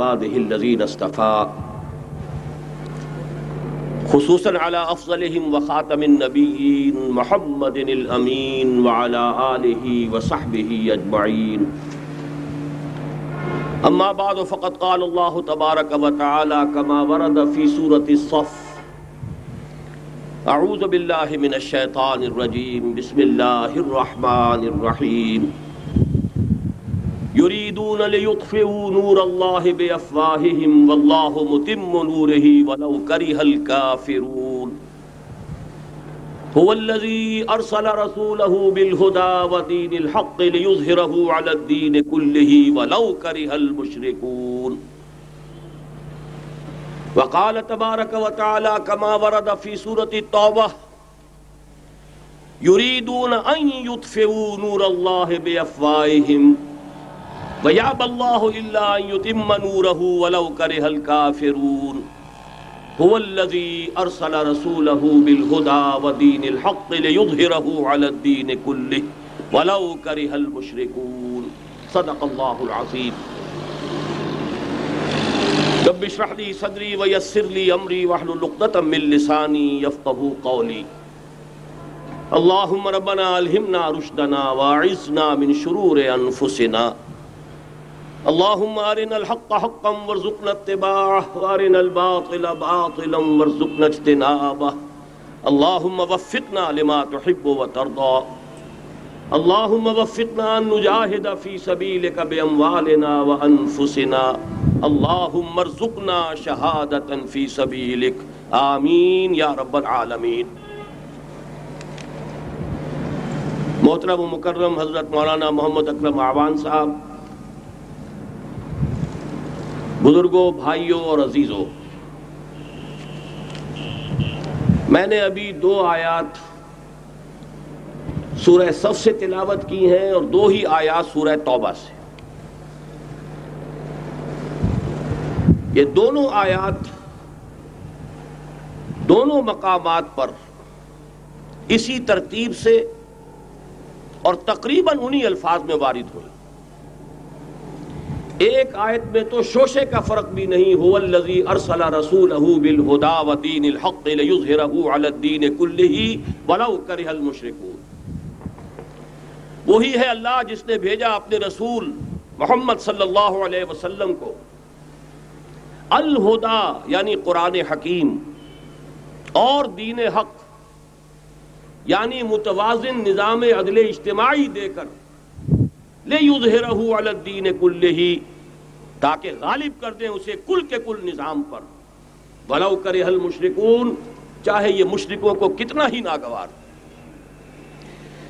عباده الذين اصطفى. خصوصا على افضلهم وخاتم النبيين محمد الامين وعلى اله وصحبه اجمعين اما بعد، فقد قال الله تبارك وتعالى كما ورد في سوره الصف اعوذ بالله من الشيطان الرجيم. بسم الله الرحمن الرحيم. يريدون ليطفئوا نور الله بأفواههم والله متم نوره ولو كره الكافرون. هو الذي أرسل رسوله بالهدى ودين الحق ليظهره على الدين كله ولو كره المشركون. وقال تبارك وتعالى كما ورد في سورة التوبة يريدون أن يطفئوا نور الله بأفواههم وَيَعْبَ اللَّهُ إِلَّا أَن يُتِمَّ نُورَهُ وَلَوْ كَرِهَ الْكَافِرُونَ. هُوَ الَّذِي أَرْسَلَ رَسُولَهُ بِالْهُدَى وَدِينِ الْحَقِّ لِيُظْهِرَهُ عَلَى الدِّينِ كُلِّهِ وَلَوْ كَرِهَ الْمُشْرِكُونَ. صدق الله العظيم. رب اشرح لي صدري ويسر لي امري واحلل عقدة من لساني يفقهوا قولي. اللهم ربنا الهمنا رشدنا واعذنا من شرور انفسنا اللهم ارنا الحق حقا وارزقنا اتباعه وارنا الباطل باطلا وارزقنا اجتنابه. اللهم وفقنا لما تحب وترضى. اللهم وفقنا ان نجاهد في سبيلك باموالنا وانفسنا. اللهم ارزقنا شهادة في سبيلك آمین یا رب العالمین. محترم و مکرم، حضرت مولانا محمد اکرم آوان صاحب بزرگوں، بھائیوں اور عزیزوں، میں نے ابھی دو آیات سورہ صف سے تلاوت کی ہیں اور دو ہی آیات سورہ توبہ سے۔ یہ دونوں آیات دونوں مقامات پر اسی ترتیب سے اور تقریباً انہی الفاظ میں وارد ہوئی۔ ایک آیت میں تو شوشے کا فرق بھی نہیں، هو الذی ارسل رسوله بالهدى ودین الحق لیظهره علی الدین کله ولو کرہ المشرکون۔ وہی ہے اللہ جس نے بھیجا اپنے رسول محمد صلی اللہ علیہ وسلم کو۔ الہدا یعنی قرآن حکیم۔ اور دین حق یعنی متوازن نظام عدل اجتماعی دے کر۔ لِيُظْهِرَهُ عَلَى الدِّينِ كُلِّهِ۔ تاکہ غالب کر دیں اسے کل کے کل نظام پر۔ بلو کرے حل مشرکون چاہے یہ مشرکوں کو کتنا ہی ناگوار۔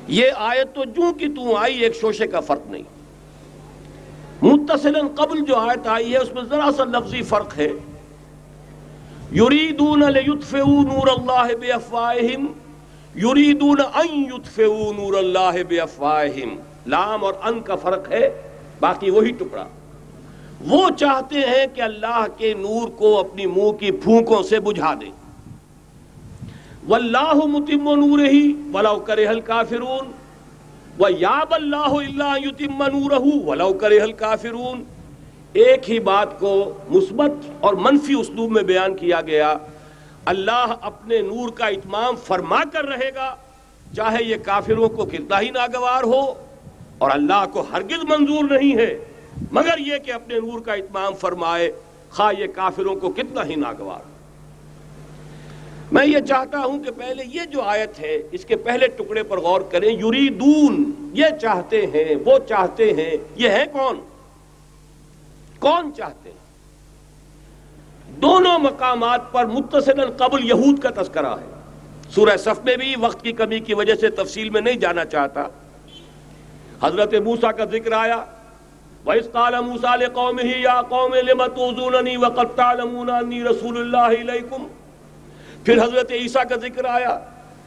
یہ آیت تو جو کی تو آئی، ایک شوشے کا فرق نہیں۔ متصلا قبل جو آیت آئی ہے، اس میں ذرا سا لفظی فرق ہے۔ یریدون لیطفئوا نور اللہ بافواہہم یریدون ان یطفئوا نور اللہ بافواہہم لام اور ان کا فرق ہے، باقی وہی ٹکڑا۔ وہ چاہتے ہیں کہ اللہ کے نور کو اپنی منہ کی پھونکوں سے بجھا دیں واللہ متم نور ہی ولو کرے حل کافرون وَيَابَ اللَّهُ إِلَّا يُتِمَّ نُورَهُ وَلَوْ كَرِهَ الْكَافِرُونَ ایک ہی بات کو مثبت اور منفی اسلوب میں بیان کیا گیا۔ اللہ اپنے نور کا اتمام فرما کر رہے گا، چاہے یہ کافروں کو کتنا ہی ناگوار ہو۔ اور اللہ کو ہرگز منظور نہیں ہے۔ مگر یہ کہ اپنے نور کا اتمام فرمائے، خواہ یہ کافروں کو کتنا ہی ناگوار۔ میں یہ چاہتا ہوں کہ پہلے یہ جو آیت ہے، اس کے پہلے ٹکڑے پر غور کریں۔ یریدون، یہ چاہتے ہیں، وہ چاہتے ہیں۔ یہ ہے کون؟ کون چاہتے ہیں؟ دونوں مقامات پر متصل قبل یہود کا تذکرہ ہے۔ سورہ صف میں بھی وقت کی کمی کی وجہ سے تفصیل میں نہیں جانا چاہتا۔ حضرت موسیٰ کا ذکر آیا، وَإِذْ قَالَ مُوسَى لِقَوْمِهِ يَا قَوْمِ لِمَ تُوزُونَنِي وَقَدْ تَعْلَمُونَ أَنِّي رَسُولُ اللَّهِ إِلَيْكُمْ؟ پھر حضرت عیسیٰ کا ذکر آیا،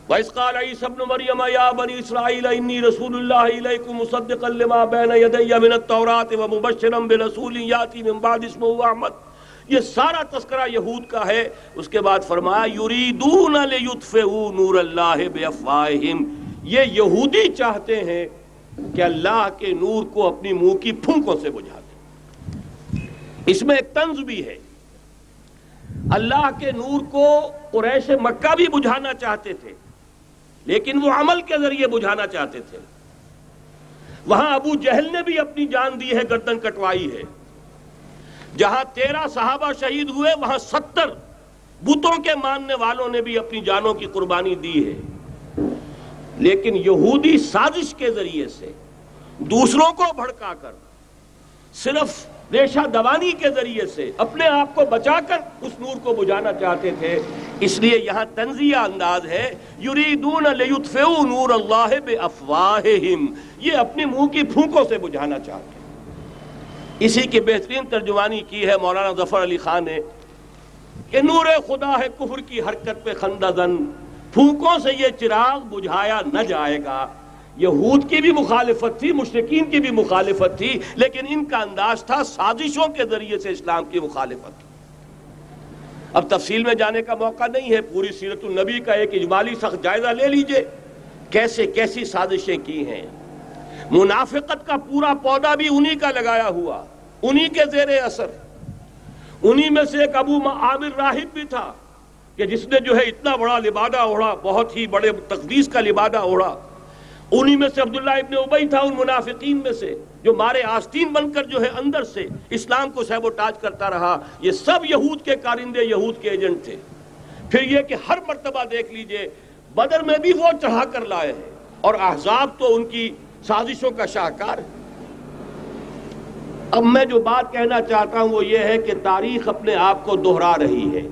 وَإِذْ قَالَ عِيسَى ابْنُ مَرْيَمَ يَا بَنِي إِسْرَائِيلَ إِنِّي رَسُولُ اللَّهِ إِلَيْكُمْ مُصَدِّقًا لِمَا بَيْنَ يَدَيَّ مِنَ التَّوْرَاةِ وَمُبَشِّرًا بِرَسُولٍ يَأْتِي مِن بَعْدِ اسْمُهُ أَحْمَدُ۔ یہ سارا تذکرہ یہود کا ہے۔ اس کے بعد فرمایا، یریدون لیطفئوا نور اللہ بافواہہم یہ یہودی چاہتے ہیں کہ اللہ کے نور کو اپنی منہ کی پھونکوں سے بجھا دے۔ اس میں ایک طنز بھی ہے۔ اللہ کے نور کو قریش مکہ بھی بجھانا چاہتے تھے، لیکن وہ عمل کے ذریعے بجھانا چاہتے تھے۔ وہاں ابو جہل نے بھی اپنی جان دی ہے، گردن کٹوائی ہے۔ جہاں تیرہ صحابہ شہید ہوئے، وہاں ستر بتوں کے ماننے والوں نے بھی اپنی جانوں کی قربانی دی ہے۔ لیکن یہودی سازش کے ذریعے سے دوسروں کو بھڑکا کر، صرف ریشہ دوانی کے ذریعے سے اپنے آپ کو بچا کر اس نور کو بجھانا چاہتے تھے۔ اس لیے یہاں تنزیہ انداز ہے، یریدون لیطفئوا نور اللہ بے افواہہم یہ اپنی منہ کی پھونکوں سے بجھانا چاہتے ہیں۔ اسی کی بہترین ترجمانی کی ہے مولانا ظفر علی خان نے کہ نور خدا ہے کفر کی حرکت پہ خندہ زن پھونکوں سے یہ چراغ بجھایا نہ جائے گا۔ یہود کی بھی مخالفت تھی مشرقین کی بھی مخالفت تھی، لیکن ان کا انداز تھا سازشوں کے ذریعے سے اسلام کی مخالفت۔ اب تفصیل میں جانے کا موقع نہیں ہے، پوری سیرت النبی کا ایک اجمالی سخت جائزہ لے لیجیے۔ کیسے کیسی سازشیں کی ہیں؟ منافقت کا پورا پودا بھی انہی کا لگایا ہوا، انہی کے زیر اثر۔ انہی میں سے ایک ابو عامر راہب بھی تھا۔ کہ جس نے جو ہے اتنا بڑا لبادہ اوڑا بہت ہی بڑے تقدیس کا لبادہ اوڑا انہی میں سے عبداللہ ابن عبی تھا، ان منافقین میں سے، جو مارے آستین بن کر جو ہے اندر سے اسلام کو سہب و تاج کرتا رہا۔ یہ سب یہود کے کارندے، یہود کے ایجنٹ تھے۔ پھر یہ کہ ہر مرتبہ دیکھ لیجیے، بدر میں بھی وہ چڑھا کر لائے ہیں۔ اور احزاب تو ان کی سازشوں کا شاہکار ہے اب میں جو بات کہنا چاہتا ہوں وہ یہ ہے کہ تاریخ اپنے آپ کو دہرا رہی ہے۔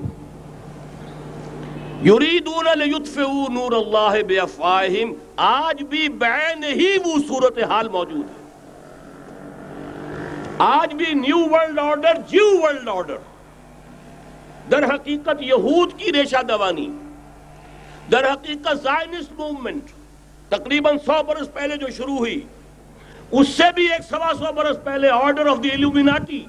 یریدون لیطفئوا نور اللہ بے افواہم آج بھی بین ہی وہ صورتحال موجود ہے۔ آج بھی new world order, Jew world order. در حقیقت یہود کی ریشہ دوانی۔ در حقیقت زائنسٹ موومنٹ، تقریباً سو برس پہلے جو شروع ہوئی، اس سے بھی ایک سوا سو برس پہلے آرڈر آف دی ایلومیناٹی،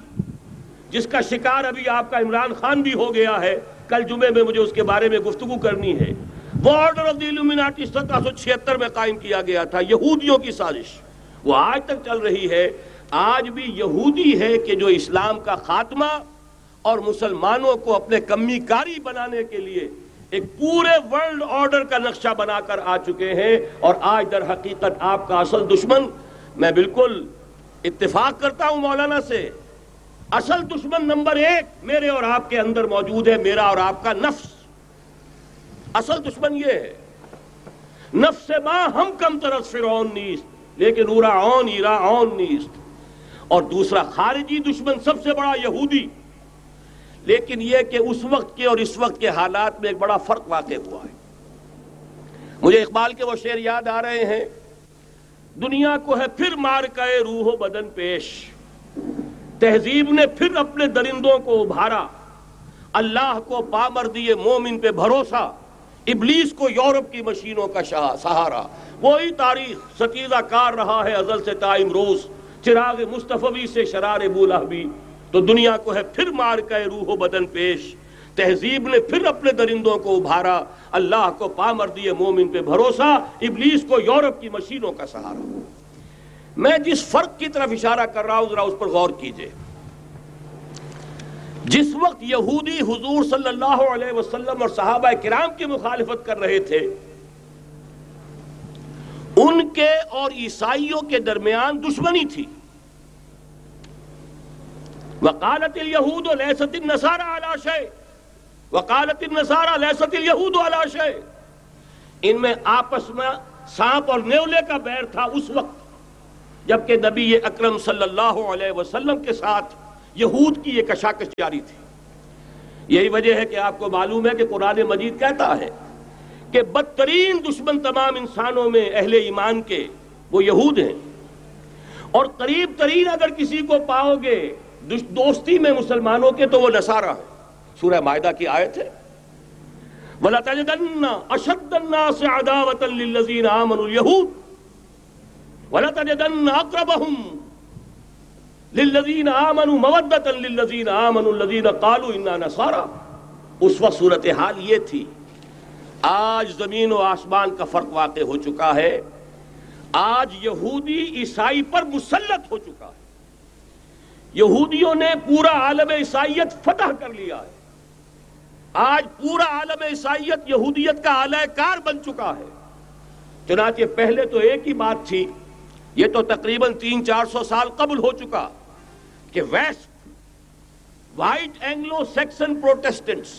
جس کا شکار ابھی آپ کا عمران خان بھی ہو گیا ہے۔ کل جمعے میں مجھے اس کے بارے میں گفتگو کرنی ہے۔ وہ آرڈر آف دی ایلومیناٹی سترہ سو چھہتر میں قائم کیا گیا تھا، یہودیوں کی سازش۔ وہ آج تک چل رہی ہے۔ آج بھی یہودی ہے کہ جو اسلام کا خاتمہ اور مسلمانوں کو اپنے کمی کاری بنانے کے لیے ایک پورے ورلڈ آرڈر کا نقشہ بنا کر آ چکے ہیں۔ اور آج در حقیقت آپ کا اصل دشمن، میں بالکل اتفاق کرتا ہوں مولانا سے۔ اصل دشمن نمبر ایک میرے اور آپ کے اندر موجود ہے، میرا اور آپ کا نفس۔ اصل دشمن یہ ہے، نفس ماں ہم کم طرف، فرعون نیست، لیکن اورا اون ایرا اون نیست۔ اور دوسرا، خارجی دشمن سب سے بڑا یہودی۔ لیکن یہ کہ اس وقت کے اور اس وقت کے حالات میں ایک بڑا فرق واقع ہوا ہے۔ مجھے اقبال کے وہ شعر یاد آ رہے ہیں، دنیا کو ہے پھر مار کے روح و بدن پیش۔ تہذیب نے پھر اپنے درندوں کو ابھارا۔ اللہ کو پامر دیے مومن پہ بھروسہ، ابلیس کو یورپ کی مشینوں کا سہارا۔ وہی تاریخ ستیزہ کار رہا ہے ازل سے تائم روز۔ چراغ مصطفی سے شرار بولا بھی تو دنیا کو ہے پھر مار کے روح و بدن پیش۔ تہذیب نے پھر اپنے درندوں کو ابھارا۔ اللہ کو پامر دیے مومن پہ بھروسہ، ابلیس کو یورپ کی مشینوں کا سہارا۔ میں جس فرق کی طرف اشارہ کر رہا ہوں، ذرا اس پر غور کیجیے۔ جس وقت یہودی حضور صلی اللہ علیہ وسلم اور صحابہ کرام کی مخالفت کر رہے تھے، ان کے اور عیسائیوں کے درمیان دشمنی تھی۔ وکالت الہود لہست النصارى على شيء وکالت النصارى لہست الہود على شيء ان میں آپس میں سانپ اور نیولے کا بیر تھا، اس وقت جبکہ نبی اکرم صلی اللہ علیہ وسلم کے ساتھ یہود کی یہ کشاکش جاری تھی۔ یہی وجہ ہے کہ آپ کو معلوم ہے کہ قرآن مجید کہتا ہے کہ بدترین دشمن تمام انسانوں میں اہل ایمان کے وہ یہود ہیں۔ اور قریب ترین اگر کسی کو پاؤ گے دوستی میں مسلمانوں کے تو وہ نصارہ ہے سورہ معدہ کی آیت ہے۔ وَلَتَجَدَنَّ أَشَدَّ النَّاسِ عَدَاوَةً لِلَّذِينَ آمَنُوا الْيَهُودِ وَلَتَجَدَنَّ أَقْرَبَهُمْ لِلَّذِينَ آمَنُوا مَوَدَّةً لِلَّذِينَ آمَنُوا الَّذِينَ قَالُوا إِنَّا نَصَارَى. اس وقت صورتحال یہ تھی، آج زمین و آسمان کا فرق واقع ہو چکا ہے، آج یہودی عیسائی پر مسلط ہو چکا ہے۔ یہودیوں نے پورا عالم عیسائیت فتح کر لیا ہے۔ آج پورا عالم عیسائیت یہودیت کا اعلی کار بن چکا ہے۔ چنانچہ پہلے تو ایک ہی بات تھی یہ تو تقریباً تین چار سو سال قبل ہو چکا کہ west white Anglo Saxon Protestants,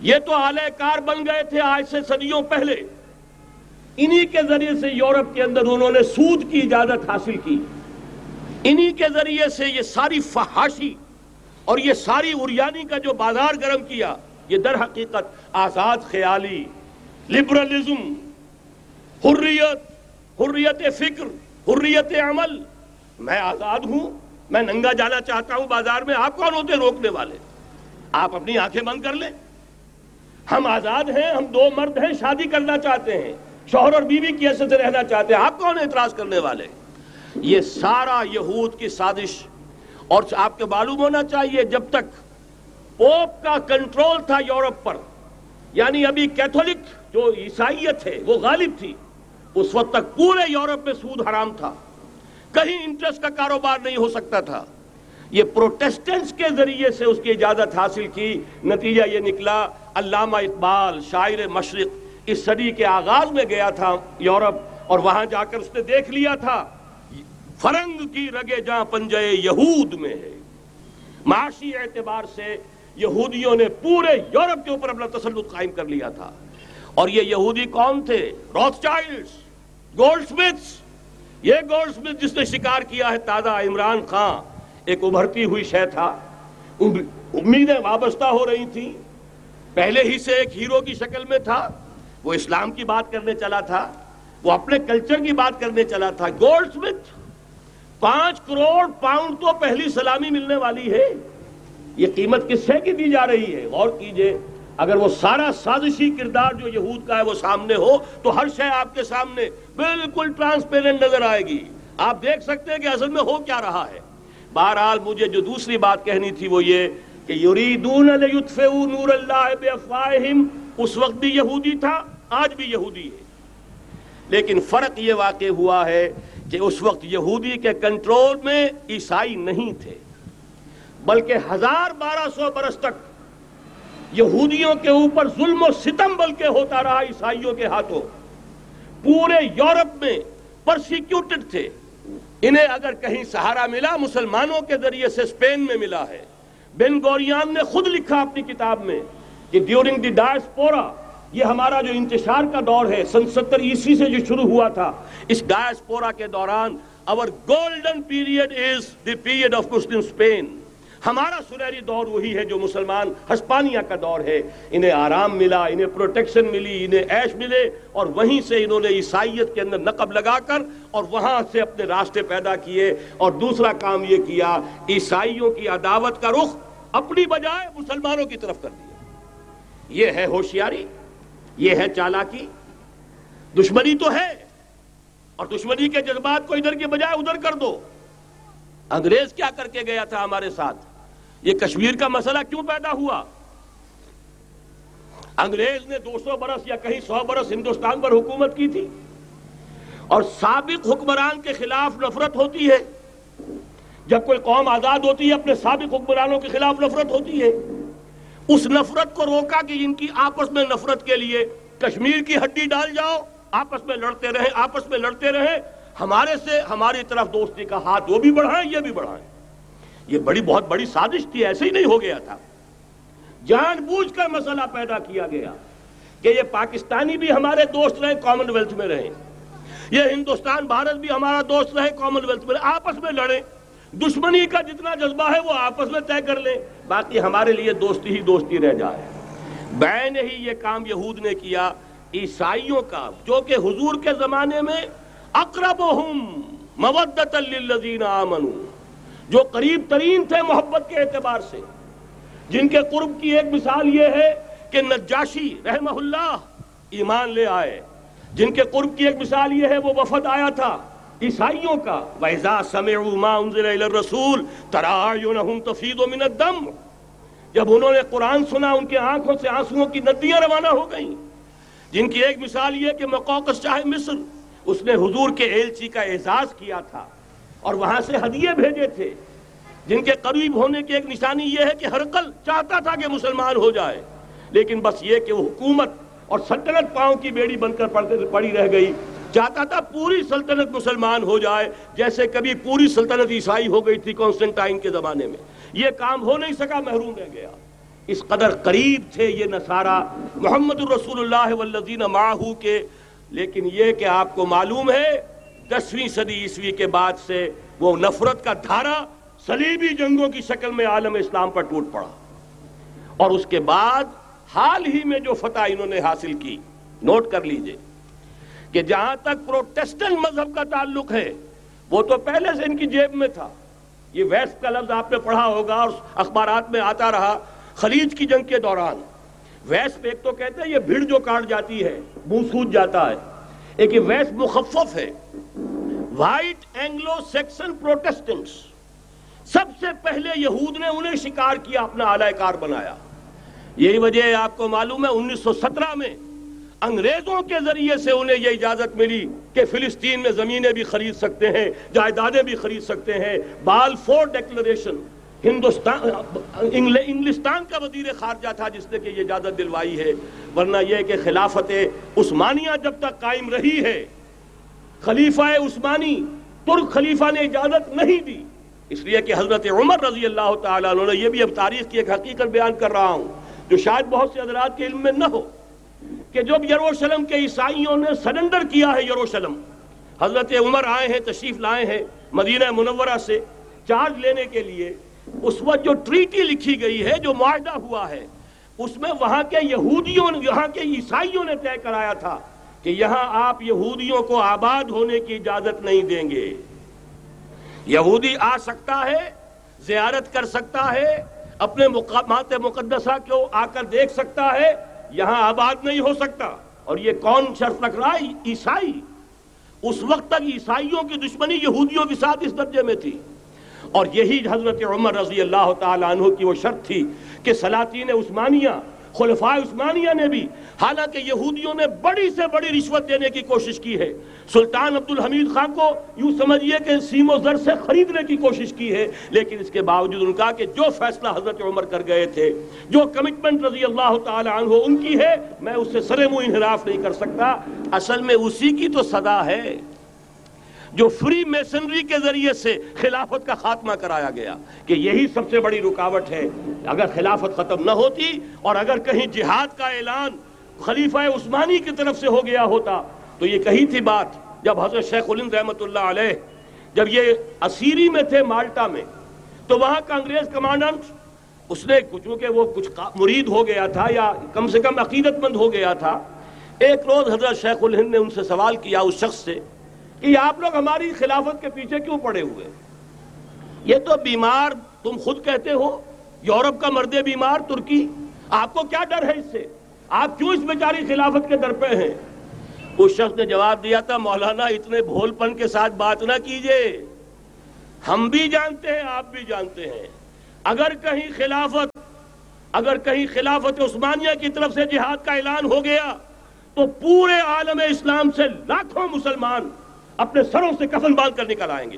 یہ تو اعلی کار بن گئے تھے آج سے صدیوں پہلے۔ انہی کے ذریعے سے یورپ کے اندر انہوں نے سود کی اجازت حاصل کی۔ انہی کے ذریعے سے یہ ساری فحاشی اور یہ ساری اریانی کا جو بازار گرم کیا، یہ در حقیقت آزاد خیالی، لبرلزم، حریت حریت فکر، حریت عمل۔ میں آزاد ہوں، میں ننگا جانا چاہتا ہوں، بازار میں آپ کون ہوتے روکنے والے؟ آپ اپنی آنکھیں بند کر لیں۔ ہم آزاد ہیں، ہم دو مرد ہیں، شادی کرنا چاہتے ہیں۔ شوہر اور بیوی کی حیثیت سے رہنا چاہتے ہیں۔ آپ کون اعتراض کرنے والے؟ یہ سارا یہود کی سازش۔ اور آپ کے معلوم ہونا چاہیے، جب تک پوپ کا کنٹرول تھا یورپ پر یعنی ابھی کیتھولک جو عیسائیت ہے، وہ غالب تھی۔ اس وقت تک پورے یورپ میں سود حرام تھا۔ کہیں انٹرسٹ کا کاروبار نہیں ہو سکتا تھا۔ یہ پروٹیسٹنٹس کے ذریعے سے اس کی اجازت حاصل کی۔ نتیجہ یہ نکلا، علامہ اقبال، شاعر مشرق اس صدی کے آغاز میں گیا تھا یورپ اور وہاں جا کر اس نے دیکھ لیا تھا۔ فرنگ کی رگے جہاں پنجے یہود میں ہے۔ معاشی اعتبار سے یہودیوں نے پورے یورپ کے اوپر اپنا تسلط قائم کر لیا تھا۔ اور یہ یہودی کون تھے۔ روتھ چائلڈس گولڈ سمتھس یہ گولڈ سمتھ جس نے شکار کیا ہے تازہ عمران خان ایک ابھرتی ہوئی شے تھا۔ امیدیں وابستہ ہو رہی تھیں۔ پہلے ہی سے ایک ہیرو کی شکل میں تھا۔ وہ اسلام کی بات کرنے چلا تھا۔ وہ اپنے کلچر کی بات کرنے چلا تھا۔ گولڈ سمتھ پانچ کروڑ پاؤنڈ تو پہلی سلامی ملنے والی ہے۔ یہ قیمت کس سے کی دی جا رہی ہے؟ غور کیجیے، اگر وہ سارا سازشی کردار جو یہود کا ہے وہ سامنے ہو، تو ہر شے آپ کے سامنے۔ بالکل ٹرانسپیرنٹ نظر آئے گی۔ آپ دیکھ سکتے ہیں کہ اصل میں ہو کیا رہا ہے۔ بہرحال مجھے جو دوسری بات کہنی تھی وہ یہ کہ یریدون نور اللہ اس وقت بھی یہودی تھا، آج بھی یہودی ہے۔ لیکن فرق یہ واقع ہوا ہے کہ اس وقت یہودی کے کنٹرول میں عیسائی نہیں تھے، بلکہ ہزار بارہ سو برس تک یہودیوں کے اوپر ظلم و ستم بلکہ ہوتا رہا عیسائیوں کے ہاتھوں۔ پورے یورپ میں پرسیکیوٹڈ تھے۔ انہیں اگر کہیں سہارا ملا، مسلمانوں کے ذریعے سے اسپین میں ملا ہے۔ بن گوریان نے خود لکھا اپنی کتاب میں کہ ڈیورنگ دی ڈائسپورا یہ ہمارا جو انتشار کا دور ہے، سن ستر عیسوی سے جو شروع ہوا تھا، اس ڈائسپورا کے دوران اور golden period is the period of Muslim Spain ہمارا سنہری دور وہی ہے جو مسلمان ہسپانیہ کا دور ہے۔ انہیں آرام ملا، انہیں پروٹیکشن ملی، انہیں عیش ملے اور وہیں سے انہوں نے عیسائیت کے اندر نقب لگا کر اور وہاں سے اپنے راستے پیدا کیے۔ اور دوسرا کام یہ کیا، عیسائیوں کی عداوت کا رخ اپنی بجائے مسلمانوں کی طرف کر دیا۔ یہ ہے ہوشیاری، یہ ہے چالاکی۔ دشمنی تو ہے، اور دشمنی کے جذبات کو ادھر کے بجائے ادھر کر دو۔ انگریز کیا کر کے گیا تھا ہمارے ساتھ؟ یہ کشمیر کا مسئلہ کیوں پیدا ہوا؟ انگریز نے دو سو برس یا کہیں سو برس ہندوستان پر حکومت کی تھی اور سابق حکمران کے خلاف نفرت ہوتی ہے۔ جب کوئی قوم آزاد ہوتی ہے، اپنے سابق حکمرانوں کے خلاف نفرت ہوتی ہے۔ اس نفرت کو روکا کہ ان کی آپس میں نفرت کے لیے کشمیر کی ہڈی ڈال جاؤ، آپس میں لڑتے رہے آپس میں لڑتے رہے ہمارے سے ہماری طرف دوستی کا ہاتھ وہ بھی بڑھائیں، یہ بھی بڑھائیں۔ یہ بڑی بہت بڑی سازش تھی، ایسے ہی نہیں ہو گیا تھا۔ جان بوجھ کر مسئلہ پیدا کیا گیا کہ یہ پاکستانی بھی ہمارے دوست رہے کامن ویلتھ میں رہے یہ ہندوستان، بھارت بھی ہمارا دوست رہے کامن ویلتھ میں آپس میں لڑیں۔ دشمنی کا جتنا جذبہ ہے، وہ آپس میں طے کر لیں۔ باقی ہمارے لیے دوستی ہی دوستی رہ جائے۔ بین ہی یہ کام یہود نے کیا، عیسائیوں کا، جو کہ حضور کے زمانے میں اقربہم مودت للذین آمنوا۔ جو قریب ترین تھے محبت کے اعتبار سے۔ جن کے قرب کی ایک مثال یہ ہے کہ نجاشی رحمہ اللہ ایمان لے آئے۔ جن کے قرب کی ایک مثال یہ ہے وہ وفد آیا تھا عیسائیوں کا۔ وَإِذَا سَمِعُوا مَا أُنزِلَ إِلَى الرَّسُولِ تَرَاعْيُنَهُمْ تَفِيدُ مِنَ الدَّمْ جب انہوں نے قرآن سنا، ان کے آنکھوں سے آنسووں کی ندیاں روانہ ہو گئیں۔ جن کی ایک مثال یہ کہ مقوقس شاہ مصر، اس نے حضور کے ایلچی کا اعزاز کیا تھا۔ اور وہاں سے ہدیے بھیجے تھے۔ جن کے قریب ہونے کی ایک نشانی یہ ہے کہ ہرقل چاہتا تھا کہ مسلمان ہو جائے، لیکن بس یہ کہ وہ حکومت اور سلطنت پاؤں کی بیڑی بن کر پڑی رہ گئی۔ چاہتا تھا پوری سلطنت مسلمان ہو جائے، جیسے کبھی پوری سلطنت عیسائی ہو گئی تھی کانسٹنٹائن کے زمانے میں۔ یہ کام ہو نہیں سکا، محروم رہ گیا۔ اس قدر قریب تھے یہ نصارہ، محمد الرسول اللہ والذین معاہو کے۔ لیکن یہ کہ آپ کو معلوم ہے دسویں صدی عیسوی کے بعد سے وہ نفرت کا دھارا صلیبی جنگوں کی شکل میں عالم اسلام پر ٹوٹ پڑا۔ اور اس کے بعد حال ہی میں جو فتح انہوں نے حاصل کی، نوٹ کر لیجیے کہ جہاں تک پروٹیسٹنٹ مذہب کا تعلق ہے، وہ تو پہلے سے ان کی جیب میں تھا۔ یہ ویسٹ کا لفظ آپ نے پڑھا ہوگا اور اخبارات میں آتا رہا خلیج کی جنگ کے دوران۔ ویسٹ ایک تو کہتے ہیں یہ بھیڑ جو کاٹ جاتی ہے، منہ سوج جاتا ہے۔ ایک یہ ویسٹ مخفف ہے۔ وائٹ اینگلو سیکسن پروٹیسٹنٹس سب سے پہلے یہود نے انہیں شکار کیا، اپنا اعلی کار بنایا۔ یہی وجہ ہے، آپ کو معلوم ہے، انیس سو سترہ میں انگریزوں کے ذریعے سے انہیں یہ اجازت ملی کہ فلسطین میں زمینیں بھی خرید سکتے ہیں، جائیدادیں بھی خرید سکتے ہیں۔ بال فور ڈیکلریشن۔ ہندوستان انگلستان کا وزیر خارجہ تھا جس نے کہ یہ اجازت دلوائی ہے۔ ورنہ یہ کہ خلافت عثمانیہ جب تک قائم رہی ہے، خلیفہ عثمانی، ترک خلیفہ نے اجازت نہیں دی۔ اس لیے کہ حضرت عمر رضی اللہ تعالیٰ عنہ یہ بھی اب تاریخ کی ایک حقیقت بیان کر رہا ہوں، جو شاید بہت سے حضرات کے علم میں نہ ہو، کہ جب یروشلم کے عیسائیوں نے سرنڈر کیا ہے یروشلم، حضرت عمر آئے ہیں، تشریف لائے ہیں مدینہ منورہ سے چارج لینے کے لیے۔ اس وقت جو ٹریٹی لکھی گئی ہے جو معاہدہ ہوا ہے، اس میں وہاں کے یہودیوں یہاں کے عیسائیوں نے طے کرایا تھا کہ یہاں آپ یہودیوں کو آباد ہونے کی اجازت نہیں دیں گے۔ یہودی آ سکتا ہے، زیارت کر سکتا ہے، اپنے مقامات مقدسہ کو آ کر دیکھ سکتا ہے، یہاں آباد نہیں ہو سکتا۔ اور یہ کون شرط رکھ رہا ہے؟ عیسائی۔ اس وقت تک عیسائیوں کی دشمنی یہودیوں کے ساتھ اس درجے میں تھی۔ اور یہی حضرت عمر رضی اللہ تعالیٰ عنہ کی وہ شرط تھی کہ سلاطین عثمانیہ، خلفاء عثمانیہ نے بھی حالانکہ یہودیوں نے بڑی سے بڑی رشوت دینے کی کوشش کی ہے۔ سلطان عبد الحمید خان کو یوں سمجھئے کہ سیم و زر سے خریدنے کی کوشش کی ہے، لیکن اس کے باوجود ان کا کہ جو فیصلہ حضرت عمر کر گئے تھے، جو کمٹمنٹ رضی اللہ تعالی عنہ ان کی ہے، میں اس سے سرے منہ انحراف نہیں کر سکتا۔ اصل میں اسی کی تو صدا ہے۔ جو فری میسنری کے ذریعے سے خلافت کا خاتمہ کرایا گیا کہ یہی سب سے بڑی رکاوٹ ہے۔ اگر خلافت ختم نہ ہوتی اور اگر کہیں جہاد کا اعلان خلیفہ عثمانی کی طرف سے ہو گیا ہوتا، تو یہ کہی تھی بات جب حضرت شیخ الند رحمت اللہ علیہ جب یہ اسیری میں تھے مالٹا میں، تو وہاں کا انگریز کمانڈنٹ، اس نے چونکہ وہ کچھ مرید ہو گیا تھا یا کم سے کم عقیدت مند ہو گیا تھا۔ ایک روز حضرت شیخ الہند نے ان سے سوال کیا اس شخص سے کہ آپ لوگ ہماری خلافت کے پیچھے کیوں پڑے ہوئے یہ تو بیمار تم خود کہتے ہو، یورپ کا مرد بیمار، ترکی، آپ کو کیا ڈر ہے اس سے؟ آپ کیوں اس بیچاری خلافت کے در پہ ہیں؟ اس شخص نے جواب دیا تھا، مولانا، اتنے بھول پن کے ساتھ بات نہ کیجیے۔ ہم بھی جانتے ہیں، آپ بھی جانتے ہیں۔ اگر کہیں خلافت، اگر کہیں خلافت عثمانیہ کی طرف سے جہاد کا اعلان ہو گیا، تو پورے عالم اسلام سے لاکھوں مسلمان اپنے سروں سے کفن باندھ کر نکل آئیں گے۔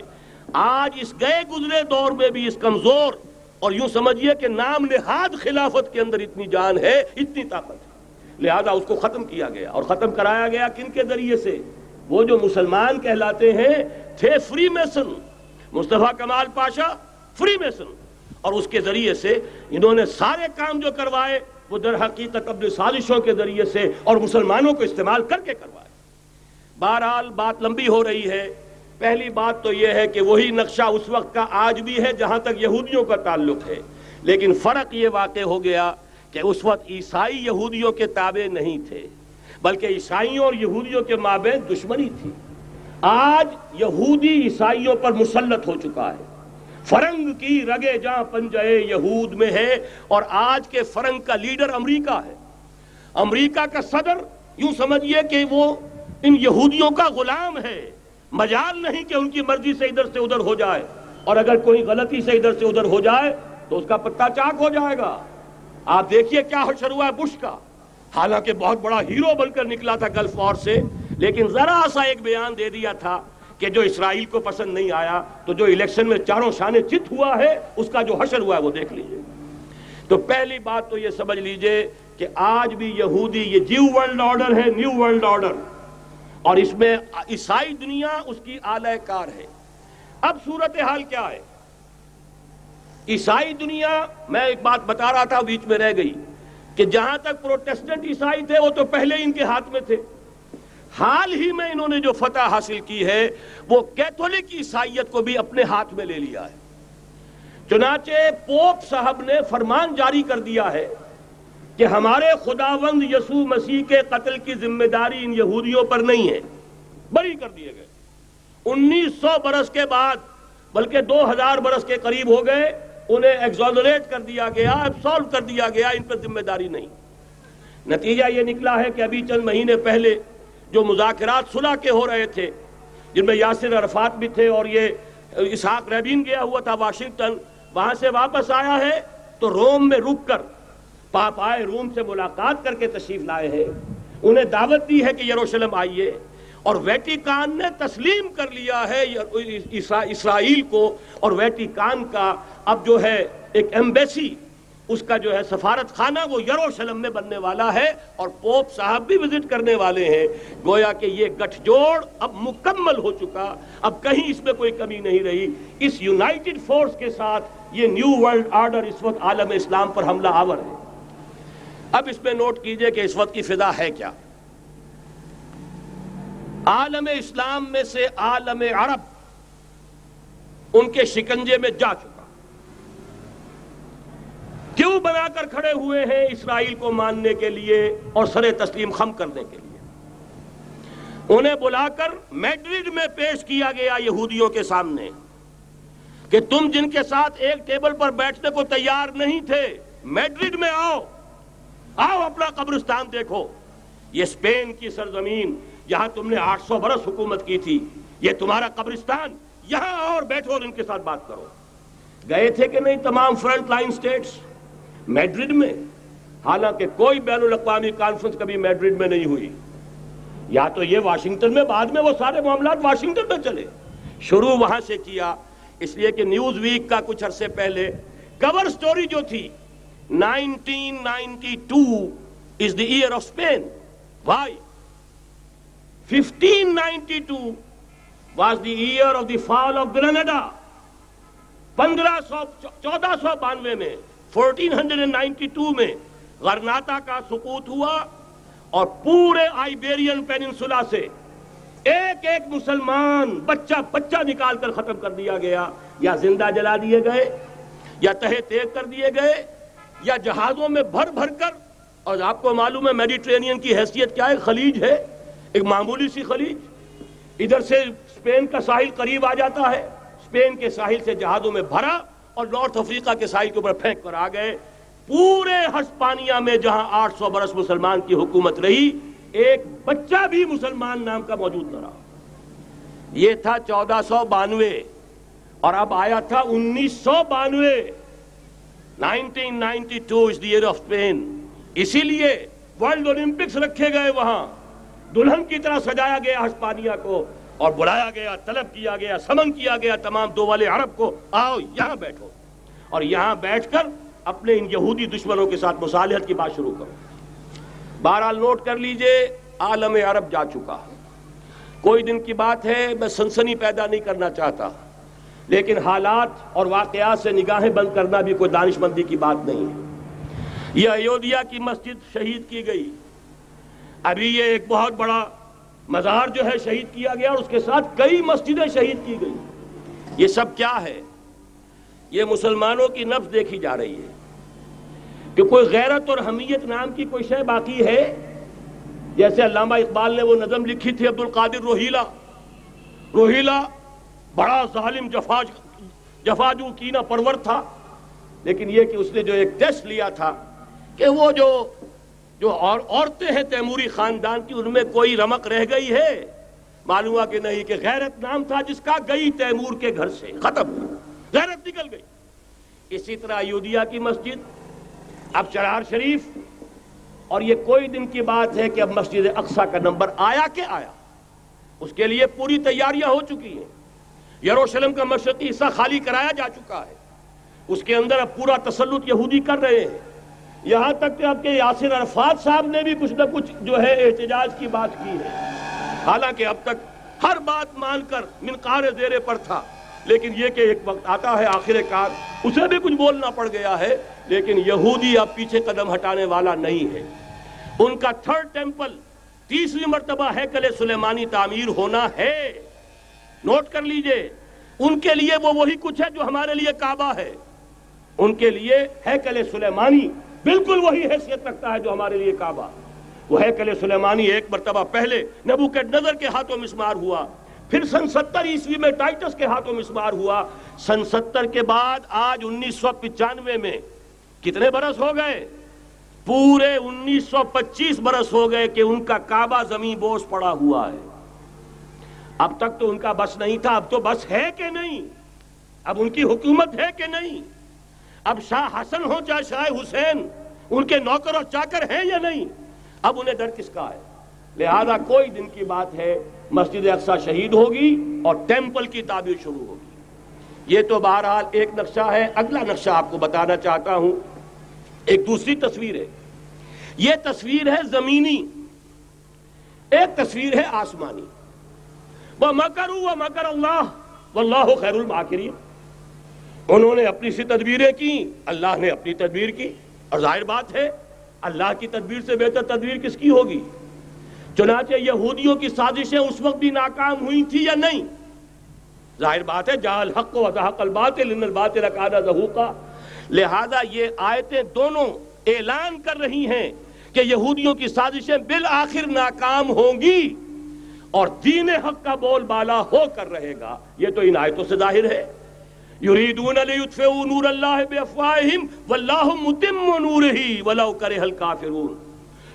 آج اس گئے گزرے دور میں بھی اس کمزور اور یوں سمجھیے کہ نام نہاد خلافت کے اندر اتنی جان ہے، اتنی طاقت ہے۔ لہذا اس کو ختم کیا گیا اور ختم کرایا گیا کن کے ذریعے سے؟ وہ جو مسلمان کہلاتے ہیں، تھے free mason Mustafa Kemal Pasha free mason اور اس کے ذریعے سے انہوں نے سارے کام جو کروائے، وہ در حقیقت اپنے سازشوں کے ذریعے سے اور مسلمانوں کو استعمال کر کے کروائے۔ بہرحال بات لمبی ہو رہی ہے۔ پہلی بات تو یہ ہے کہ وہی نقشہ اس وقت کا آج بھی ہے جہاں تک یہودیوں کا تعلق ہے۔ لیکن فرق یہ واقع ہو گیا کہ اس وقت عیسائی یہودیوں کے تابع نہیں تھے، بلکہ عیسائیوں اور یہودیوں کے مابین دشمنی تھی۔ آج یہودی عیسائیوں پر مسلط ہو چکا ہے۔ فرنگ کی رگے جہاں پنجے یہود میں ہے اور آج کے فرنگ کا لیڈر امریکہ ہے۔ امریکہ کا صدر یوں سمجھئے کہ وہ ان یہودیوں کا غلام ہے۔ مجال نہیں کہ ان کی مرضی سے ادھر سے ادھر ہو جائے۔ اور اگر کوئی غلطی سے ادھر سے ادھر ہو جائے تو اس کا پتہ چاک ہو جائے گا۔ آپ دیکھیے کیا حشر ہوا ہے بش کا۔ حالانکہ بہت بڑا ہیرو بن کر نکلا تھا گلف وار سے۔ لیکن ذرا سا ایک بیان دے دیا تھا کہ جو اسرائیل کو پسند نہیں آیا، تو جو الیکشن میں چاروں شانے چت ہوا ہے، اس کا جو حشر ہوا ہے، وہ دیکھ لیجیے۔ تو پہلی بات تو یہ سمجھ لیجیے کہ آج بھی یہودی، یہ جیو ورلڈ آرڈر ہے، نیو ورلڈ آرڈر۔ اور اس میں عیسائی دنیا اس کی آلہ کار ہے۔ اب صورتحال کیا ہے؟ عیسائی دنیا، میں ایک بات بتا رہا تھا، بیچ میں رہ گئی کہ جہاں تک پروٹیسٹنٹ عیسائی تھے، وہ تو پہلے ان کے ہاتھ میں تھے۔ حال ہی میں انہوں نے جو فتح حاصل کی ہے، وہ کیتھولک عیسائیت کو بھی اپنے ہاتھ میں لے لیا ہے۔ چنانچہ پوپ صاحب نے فرمان جاری کر دیا ہے کہ ہمارے خداوند یسوع مسیح کے قتل کی ذمہ داری ان یہودیوں پر نہیں ہے، بری کر دیے گئے۔ انیس سو برس کے بعد، بلکہ دو ہزار برس کے قریب ہو گئے، انہیں ایگزالریٹ کر دیا گیا ایبسالو کر دیا گیا، ان پر ذمہ داری نہیں۔ نتیجہ یہ نکلا ہے کہ ابھی چند مہینے پہلے جو مذاکرات صلح کے ہو رہے تھے، جن میں یاسر عرفات بھی تھے اور یہ اسحاق ریبین گیا ہوا تھا واشنگٹن، وہاں سے واپس آیا ہے، تو روم میں رک کر پاپائے روم سے ملاقات کر کے تشریف لائے ہیں۔ انہیں دعوت دی ہے کہ یروشلم آئیے۔ اور ویٹیکان نے تسلیم کر لیا ہے اسرائیل کو۔ اور ویٹیکان کا اب جو ہے ایک ایمبیسی، اس کا جو ہے سفارت خانہ، وہ یروشلم میں بننے والا ہے۔ اور پوپ صاحب بھی وزٹ کرنے والے ہیں۔ گویا کہ یہ گٹھ جوڑ اب مکمل ہو چکا۔ اب کہیں اس میں کوئی کمی نہیں رہی۔ اس یونائٹڈ فورس کے ساتھ یہ نیو ورلڈ آرڈر اس وقت عالم اسلام پر حملہ آور ہے۔ اب اس میں نوٹ کیجیے کہ اس وقت کی فضا ہے کیا۔ عالم اسلام میں سے عالم عرب ان کے شکنجے میں جا چکا۔ کیوں بنا کر کھڑے ہوئے ہیں اسرائیل کو ماننے کے لیے اور سر تسلیم خم کرنے کے لیے؟ انہیں بلا کر میڈرڈ میں پیش کیا گیا یہودیوں کے سامنے کہ تم جن کے ساتھ ایک ٹیبل پر بیٹھنے کو تیار نہیں تھے، میڈرڈ میں آؤ۔ آؤ اپنا قبرستان دیکھو۔ یہ اسپین کی سرزمین جہاں تم نے آٹھ سو برس حکومت کی تھی۔ یہ تمہارا قبرستان، یہاں اور بیٹھو اور ان کے ساتھ بات کرو۔ گئے تھے کہ نہیں تمام فرنٹ لائن سٹیٹس؟ میڈرڈ میں؟ حالانکہ کوئی بین الاقوامی کانفرنس کبھی میڈرڈ میں نہیں ہوئی۔ یا تو یہ واشنگٹن میں، بعد میں وہ سارے معاملات واشنگٹن میں چلے۔ شروع وہاں سے کیا۔ اس لیے کہ نیوز ویک کا کچھ عرصے پہلے کور سٹوری جو تھی 1992 is the year of Spain. Why? 1592 was the year of the fall of Granada. پندرہ سو چودہ سو بانوے میں فورٹین ہنڈریڈ نائنٹی ٹو میں غرناتا کا سقوط ہوا اور پورے آئیبیرین پیننسولا سے ایک ایک مسلمان بچہ بچہ نکال کر ختم کر دیا گیا، یا زندہ جلا دیے گئے، یا تہے تیگ کر دیے گئے یا جہازوں میں بھر بھر کر، اور آپ کو معلوم ہے میڈیٹرینین کی حیثیت کیا ہے؟ خلیج ہے، ایک معمولی سی خلیج۔ ادھر سے اسپین کا ساحل قریب آ جاتا ہے اسپین کے ساحل سے جہازوں میں بھرا، اور نارتھ افریقہ کے ساحل کے اوپر پھینک کر آ گئے۔ پورے ہسپانیہ میں جہاں آٹھ سو برس مسلمان کی حکومت رہی، ایک بچہ بھی مسلمان نام کا موجود نہ رہا۔ یہ تھا چودہ سو بانوے، اور اب آیا تھا انیس سو بانوے۔ Nineteen ninety two is the year اسی لیے ورلڈ اولمپکس رکھے گئے وہاں۔ دلہن کی طرح سجایا گیا ہسپانیہ کو اور بلایا گیا، طلب کیا گیا، سمن کیا گیا تمام دو والے عرب کو۔ آؤ یہاں بیٹھو۔ اور یہاں بیٹھ کر اپنے ان یہودی دشمنوں کے ساتھ مصالحت کی بات شروع کرو۔ بہرحال نوٹ کر لیجیے، عالم عرب جا چکا۔ کوئی دن کی بات ہے، میں سنسنی پیدا نہیں کرنا چاہتا۔ لیکن حالات اور واقعات سے نگاہیں بند کرنا بھی کوئی دانش مندی کی بات نہیں ہے۔ یہ ایودھیا کی مسجد شہید کی گئی۔ ابھی یہ ایک بہت بڑا مزار جو ہے شہید کیا گیا اور اس کے ساتھ کئی مسجدیں شہید کی گئی۔ یہ سب کیا ہے؟ یہ مسلمانوں کی نفس دیکھی جا رہی ہے۔ کہ کوئی غیرت اور حمیت نام کی کوئی شے باقی ہے؟ جیسے علامہ اقبال نے وہ نظم لکھی تھی عبد القادر روہیلا۔ روہیلا بڑا ظالم جفا جفاجو کینا پرور تھا، لیکن یہ کہ اس نے جو ایک ٹیسٹ لیا تھا کہ وہ جو جو عورتیں ہیں تیموری خاندان کی، ان میں کوئی رمق رہ گئی ہے؟ معلوم ہوا کہ نہیں کہ غیرت نام تھا، جس کا گئی تیمور کے گھر سے، ختم غیرت نکل گئی۔ اسی طرح ایودھیا کی مسجد، اب چرار شریف، اور یہ کوئی دن کی بات ہے کہ اب مسجد اقسا کا نمبر آیا کہ آیا۔ اس کے لیے پوری تیاریاں ہو چکی ہیں۔ یروشلم کا مشرقی حصہ خالی کرایا جا چکا ہے۔ اس کے اندر اب پورا تسلط یہودی کر رہے ہیں۔ یہاں تک کہ اب کے یاسر عرفات صاحب نے بھی کچھ نہ کچھ جو ہے احتجاج کی بات کی ہے۔ حالانکہ اب تک ہر بات مان کر منقار زیرے پر تھا۔ لیکن یہ کہ ایک وقت آتا ہے آخر کار، اسے بھی کچھ بولنا پڑ گیا ہے۔ لیکن یہودی اب پیچھے قدم ہٹانے والا نہیں ہے۔ ان کا تھرڈ ٹیمپل تیسری مرتبہ ہیکل سلیمانی تعمیر ہونا ہے۔ نوٹ کر لیجیے، ان کے لیے وہ وہی کچھ ہے جو ہمارے لیے کعبہ ہے۔ ان کے لیے ہیکل سلیمانی، بالکل وہی حیثیت رکھتا ہے جو ہمارے لیے کعبہ۔ وہ ہیکل سلیمانی ایک مرتبہ پہلے نبو کے نظر کے ہاتھوں مسمار ہوا، پھر سن ستر عیسوی میں ٹائٹس کے ہاتھوں مسمار ہوا۔ سن ستر کے بعد آج انیس سو پچانوے میں کتنے برس ہو گئے؟ پورے انیس سو پچیس برس ہو گئے کہ ان کا کعبہ زمین بوس پڑا ہوا ہے۔ اب تک تو ان کا بس نہیں تھا، اب تو بس ہے کہ نہیں؟ اب ان کی حکومت ہے کہ نہیں؟ اب شاہ حسن ہو چاہے شاہ حسین، ان کے نوکر اور چاکر ہیں یا نہیں؟ اب انہیں ڈر کس کا ہے؟ لہذا کوئی دن کی بات ہے، مسجد اقسا شہید ہوگی اور ٹیمپل کی تعبیر شروع ہوگی۔ یہ تو بہرحال ایک نقشہ ہے، اگلا نقشہ آپ کو بتانا چاہتا ہوں۔ ایک دوسری تصویر ہے۔ یہ تصویر ہے زمینی، ایک تصویر ہے آسمانی۔ وہ مکر وہ مکر اللہ، واللہ خیر الماکرین۔ انہوں نے اپنی سی تدبیریں کی، اللہ نے اپنی تدبیر کی۔ اور ظاہر بات ہے، اللہ کی تدبیر سے بہتر تدبیر کس کی ہوگی؟ چنانچہ یہودیوں کی سازشیں اس وقت بھی ناکام ہوئی تھی یا نہیں؟ ظاہر بات ہے جہل حق و ذہق الباطل، ان الباطل کانا ذہوقا لہذا یہ آیتیں دونوں اعلان کر رہی ہیں کہ یہودیوں کی سازشیں بالآخر ناکام ہوں گی۔ اور دین حق کا بول بالا ہو کر رہے گا۔ یہ تو ان آیتوں سے ظاہر ہے۔ یریدون لیطفئوا نور اللہ بافواہہم واللہ متم نورہ ولو کرہ الکافرون۔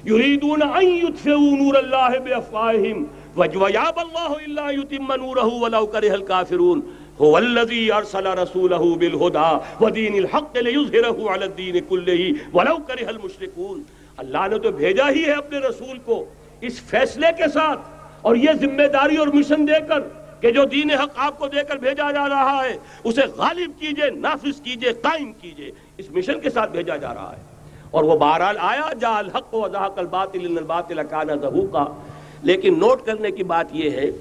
یریدون ان یطفئوا نور اللہ بافواہہم وجویاب اللہ الا یتم نورہ ولو کرہ الکافرون۔ هو الذي ارسل رسوله بالهدى ودين الحق ليظهره على الدين كله ولو كره المشركون اللہ نے تو بھیجا ہی ہے اپنے رسول کو۔ اس فیصلے کے ساتھ اور یہ ذمہ داری اور مشن دے کر کہ جو دین حق آپ کو دے کر بھیجا جا رہا ہے، اسے غالب کیجیے، نافذ کیجیے، قائم کیجیے، اس مشن کے ساتھ بھیجا جا رہا ہے۔ اور وہ بہرحال آیا جا الحق و ذاق الباطل، ان الباطل کان ذہوقا۔ لیکن نوٹ کرنے کی بات یہ ہے،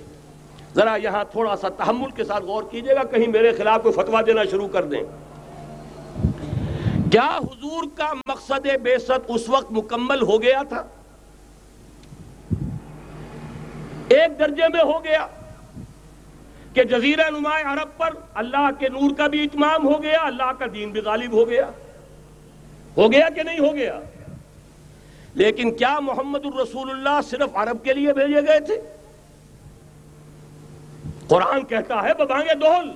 ذرا یہاں تھوڑا سا تحمل کے ساتھ غور کیجیے گا، کہیں میرے خلاف کوئی فتویٰ دینا شروع کر دیں۔ کیا حضور کا مقصد بے اس وقت مکمل ہو گیا تھا؟ ایک درجے میں ہو گیا کہ جزیرہ نمائے عرب پر اللہ کے نور کا بھی اتمام ہو گیا، اللہ کا دین بھی غالب ہو گیا۔ ہو گیا کہ نہیں ہو گیا؟ لیکن کیا محمد الرسول اللہ صرف عرب کے لیے بھیجے گئے تھے؟ قرآن کہتا ہے ببانگے دول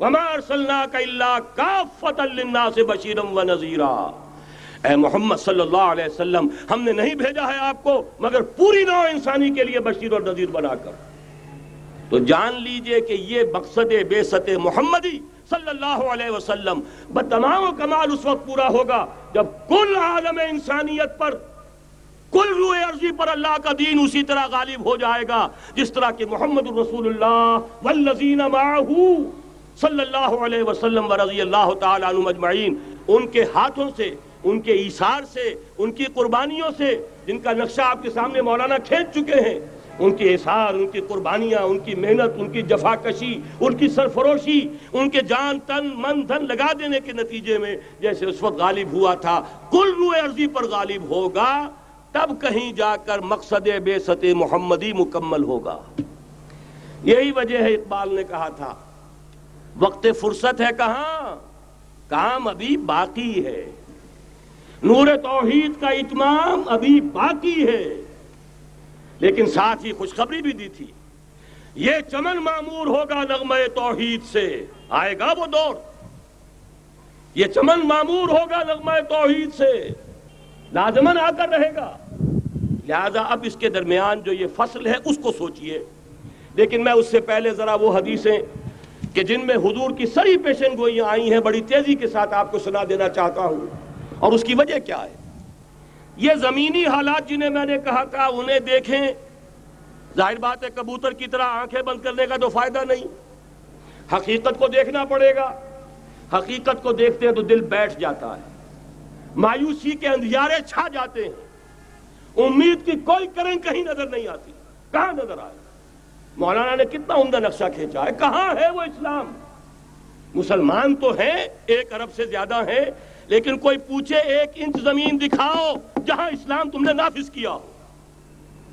وما ارسلناک الا کافتا للناس بشیرم و نذیرا۔ اے محمد صلی اللہ علیہ وسلم، ہم نے نہیں بھیجا ہے آپ کو، مگر پوری نو انسانی کے لیے بشیر اور نذیر بنا کر۔ تو جان لیجیے کہ یہ مقصد بے ست محمدی صلی اللہ علیہ وسلم بتمام کمال اس وقت پورا ہوگا جب کل عالم انسانیت پر، کل روح عرضی پر اللہ کا دین اسی طرح غالب ہو جائے گا، جس طرح کہ محمد الرسول اللہ والذین معہو صلی اللہ علیہ وسلم ورضی اللہ تعالیٰ عنہ مجمعین ان کے ہاتھوں سے ان کے ایثار سے، ان کی قربانیوں سے، جن کا نقشہ آپ کے سامنے مولانا کھینچ چکے ہیں، ان کی احسار ان کی قربانیاں، ان کی محنت، ان کی جفا کشی ان کی سرفروشی، ان کے جان، تن، من، دھن لگا دینے کے نتیجے میں جیسے اس وقت غالب ہوا تھا، کل روح عرضی پر غالب ہوگا، تب کہیں جا کر مقصد بے ست محمدی مکمل ہوگا۔ یہی وجہ ہے اقبال نے کہا تھا، وقت فرصت ہے کہاں؟ کام ابھی باقی ہے۔ نور توحید کا اتمام ابھی باقی ہے۔ لیکن ساتھ ہی خوشخبری بھی دی تھی۔ یہ چمن معمور ہوگا نغمہ توحید سے۔ آئے گا وہ دور۔ یہ چمن معمور ہوگا نغمہ توحید سے۔ لازمن آ کر رہے گا۔ لہذا اب اس کے درمیان جو یہ فصل ہے اس کو سوچئے۔ لیکن میں اس سے پہلے ذرا وہ حدیثیں کہ جن میں حضور کی سری پیشن گوئیاں آئی ہیں، بڑی تیزی کے ساتھ آپ کو سنا دینا چاہتا ہوں۔ اور اس کی وجہ کیا ہے؟ یہ زمینی حالات جنہیں میں نے کہا تھا، انہیں دیکھیں۔ ظاہر بات ہے، کبوتر کی طرح آنکھیں بند کرنے کا تو فائدہ نہیں۔ حقیقت کو دیکھنا پڑے گا۔ حقیقت کو دیکھتے ہیں تو دل بیٹھ جاتا ہے۔ مایوسی کے اندھیارے چھا جاتے ہیں۔ امید کی کوئی کرن کہیں نظر نہیں آتی۔ کہاں نظر آئے؟ مولانا نے کتنا عمدہ نقشہ کھینچا ہے۔ کہاں ہے وہ اسلام؟ مسلمان تو ہیں، ایک ارب سے زیادہ ہیں۔ لیکن کوئی پوچھے ایک انچ زمین دکھاؤ جہاں اسلام تم نے نافذ کیا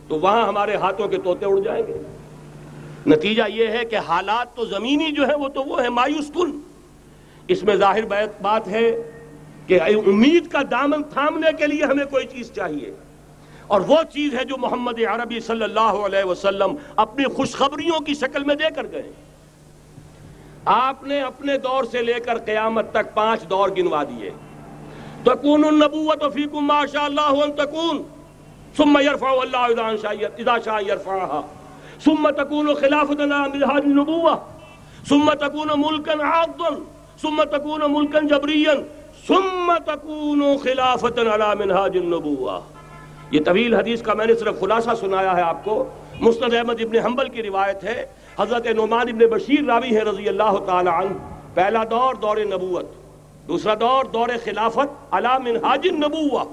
تو وہاں ہمارے ہاتھوں کے توتے اڑ جائیں گے۔ نتیجہ یہ ہے کہ حالات تو زمینی جو ہے وہ تو وہ ہے مایوس کن۔ اس میں ظاہر بات ہے کہ امید کا دامن تھامنے کے لیے ہمیں کوئی چیز چاہیے۔ اور وہ چیز ہے جو محمد عربی صلی اللہ علیہ وسلم اپنی خوشخبریوں کی شکل میں دے کر گئے۔ آپ نے اپنے دور سے لے کر قیامت تک پانچ دور گنوا دیے۔ تکون النبوت فیکم ما شاء اللہ ان تکون، ثم يرفع اللہ اذا شاء اذا شاء يرفعها ثم تکون خلافتنا ملحاج النبوہ ثم تکون ملکا عاضا ثم تکون ملکا جبریا، ثم تکون خلافتا على منہاج النبوہ یہ طویل حدیث کا میں نے صرف خلاصہ سنایا ہے آپ کو۔ مستد احمد ابن حنبل کی روایت ہے۔ حضرت نعمان ابن بشیر راوی ہے رضی اللہ تعالی عنہ۔ پہلا دور دور نبوت، دوسرا دور دور خلافت، علا منہاج النبوہ۔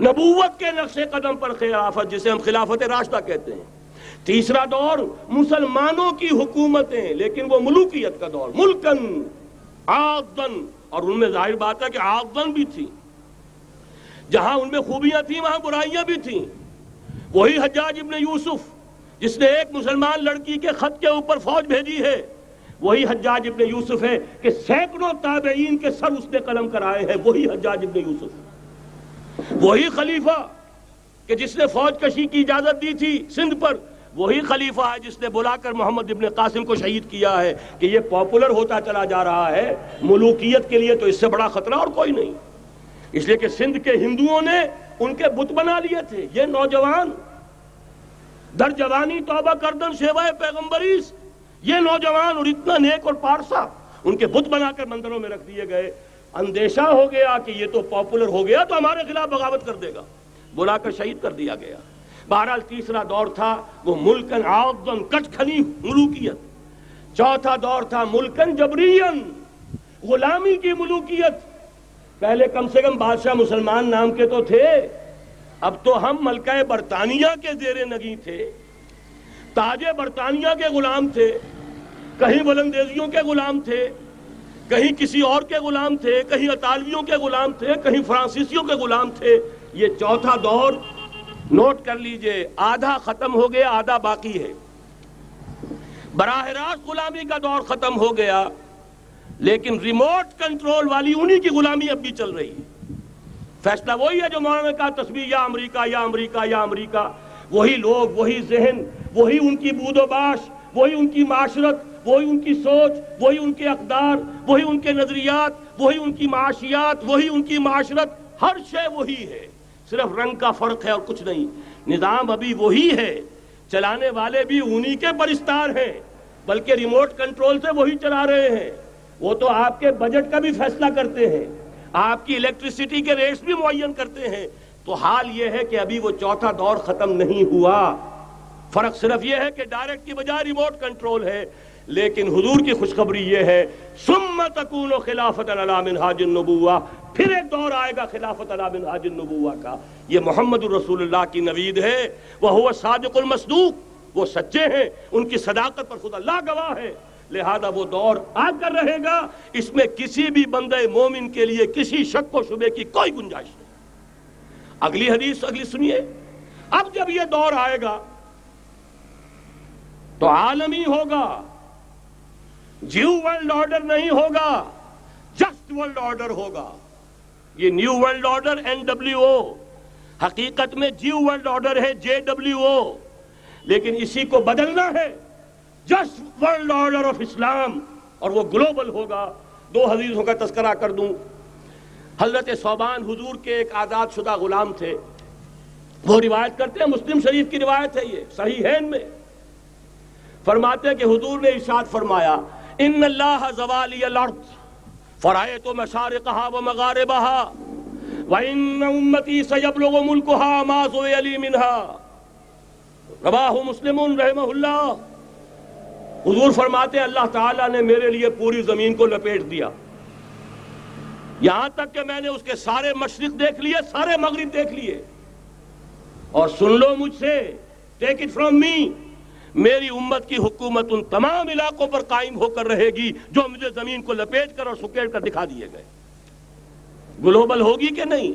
نبوت کے نقش قدم پر خلافت، جسے ہم خلافت راشدہ کہتے ہیں۔ تیسرا دور مسلمانوں کی حکومتیں، لیکن وہ ملوکیت کا دور ملکن آغدن اور ان میں ظاہر بات ہے کہ آغدن بھی تھی۔ جہاں ان میں خوبیاں تھیں، وہاں برائیاں بھی تھیں۔ وہی حجاج ابن یوسف جس نے ایک مسلمان لڑکی کے خط کے اوپر فوج بھیجی ہے۔ وہی حجاج ابن یوسف ہے کہ سینکڑوں تابعین کے سر اس نے قلم کرائے ہیں۔ وہی حجاج ابن یوسف۔ وہی خلیفہ کہ جس نے فوج کشی کی اجازت دی تھی سندھ پر، وہی خلیفہ ہے جس نے بلا کر محمد ابن قاسم کو شہید کیا ہے کہ یہ پاپولر ہوتا چلا جا رہا ہے۔ ملوکیت کے لیے تو اس سے بڑا خطرہ اور کوئی نہیں۔ اس لیے کہ سندھ کے ہندوؤں نے ان کے بت بنا لیے تھے۔ یہ نوجوان در جوانی توبہ کردن سیوائے پیغمبریس، یہ نوجوان اور اتنا نیک اور پارسا ان کے بت بنا کر مندروں میں رکھ دیے گئے۔ اندیشہ ہو گیا کہ یہ تو پاپولر ہو گیا تو ہمارے خلاف بغاوت کر دے گا۔ بلا کر شہید کر دیا گیا۔ بہرحال تیسرا دور تھا، وہ ملکن آغدن کٹ کھنی ملوکیت۔ چوتھا دور تھا، ملکن جبرین غلامی کی ملوکیت۔ پہلے کم سے کم بادشاہ مسلمان نام کے تو تھے۔ اب تو ہم ملکہ برطانیہ کے زیر نگی تھے، تاج برطانیہ کے غلام تھے، کہیں بلندیزیوں کے غلام تھے، کہیں کسی اور کے غلام تھے، کہیں اطالویوں کے غلام تھے، کہیں فرانسیسیوں کے غلام تھے۔ یہ چوتھا دور نوٹ کر لیجیے، آدھا ختم ہو گیا، آدھا باقی ہے۔ براہ راست غلامی کا دور ختم ہو گیا، لیکن ریموٹ کنٹرول والی انہی کی غلامی اب بھی چل رہی ہے۔ فیصلہ وہی ہے جو مولانا نے کہا تصویر یا امریکہ یا امریکہ یا امریکہ۔ وہی لوگ، وہی ذہن، وہی ان کی بود و باش، وہی ان کی معاشرت، وہی ان کی سوچ، وہی ان کے اقدار، وہی ان کے نظریات، وہی ان کی معاشیات، وہی ان کی معاشرت، ہر شے وہی ہے۔ صرف رنگ کا فرق ہے اور کچھ نہیں۔ نظام ابھی وہی ہے۔ چلانے والے بھی انہی کے پرستار ہیں، بلکہ ریموٹ کنٹرول سے وہی چلا رہے ہیں۔ وہ تو آپ کے بجٹ کا بھی فیصلہ کرتے ہیں۔ آپ کی الیکٹریسٹی کے ریٹس بھی معین کرتے ہیں۔ تو حال یہ ہے کہ ابھی وہ چوتھا دور ختم نہیں ہوا۔ فرق صرف یہ ہے کہ ڈائریکٹ کی بجائے ریموٹ کنٹرول ہے۔ لیکن حضور کی خوشخبری یہ ہے، ثم تکون خلافت علی منہاج النبوہ پھر ایک دور آئے گا خلافت علی منہاج النبوہ کا۔ یہ محمد الرسول اللہ کی نوید ہے۔ وہ صادق المصدوق۔ وہ سچے ہیں۔ ان کی صداقت پر خدا اللہ گواہ ہے۔ لہذا وہ دور آ کر رہے گا۔ اس میں کسی بھی بندے مومن کے لیے کسی شک و شبے کی کوئی گنجائش نہیں۔ اگلی حدیث، اگلی سنیے۔ اب جب یہ دور آئے گا، تو عالمی ہوگا۔ جیو ورلڈ آرڈر نہیں ہوگا جسٹ ورلڈ آرڈر ہوگا۔ یہ new world order N W O حقیقت میں جیو ورلڈ آرڈر ہے جے ڈبلیو او لیکن اسی کو بدلنا ہے۔ Just world order of Islam اور وہ گلوبل ہوگا. دو حدیثوں کا تذکرہ کر دوں. حضرت صوبان حضور کے ایک آزاد شدہ غلام تھے. وہ روایت کرتے ہیں، مسلم شریف کی روایت ہے یہ، صحیح ہے ان میں. فرماتے ہیں کہ حضور نے ارشاد فرمایا، ان اللہ زوالی الارض فرائے تو مشارقها ومغاربها وان امتی سيبلغ ملكها ما زوي علی منها رواہ مسلم رحمہ اللہ حضور فرماتے اللہ تعالیٰ نے میرے لیے پوری زمین کو لپیٹ دیا۔ یہاں تک کہ میں نے اس کے سارے مشرق دیکھ لیے، سارے مغرب دیکھ لیے۔ اور سن لو مجھ سے ٹیک اٹ فرام می میری امت کی حکومت ان تمام علاقوں پر قائم ہو کر رہے گی جو مجھے زمین کو لپیٹ کر اور سکیٹ کر دکھا دیے گئے۔ گلوبل ہوگی کہ نہیں؟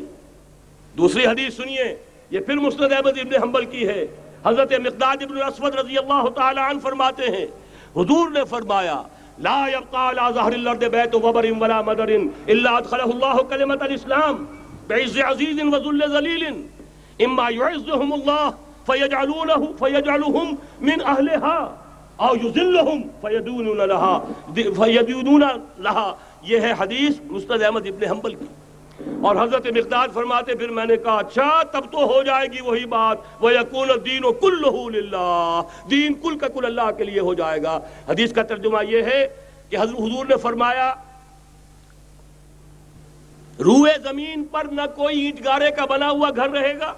دوسری حدیث سنیے، یہ پھر مسند احمد ابن حنبل کی ہے۔ حضرت مقداد ابن اسود رضی اللہ تعالی عنہ فرماتے ہیں حضور نے فرمایا، لا يبقى على ظهر الارض بيت وبر ولا مدر الا ادخله الله كلمه الاسلام بعز عزيز وذل ذليل. اما يعزهم الله فيجعلونه فيجعلهم من اهلها او يذلهم فيدونون لها. فيدونون لها. یہ ہے حدیث مستد احمد ابن حنبل کی۔ اور حضرت مقداد فرماتے، پھر میں نے کہا اچھا تب تو ہو جائے گی وہی بات۔ وہ یقون دین و کل دین کل کا کل اللہ کے لیے ہو جائے گا۔ حدیث کا ترجمہ یہ ہے کہ حضرت حضور نے فرمایا، روئے زمین پر نہ کوئی اینٹ گارے کا بنا ہوا گھر رہے گا،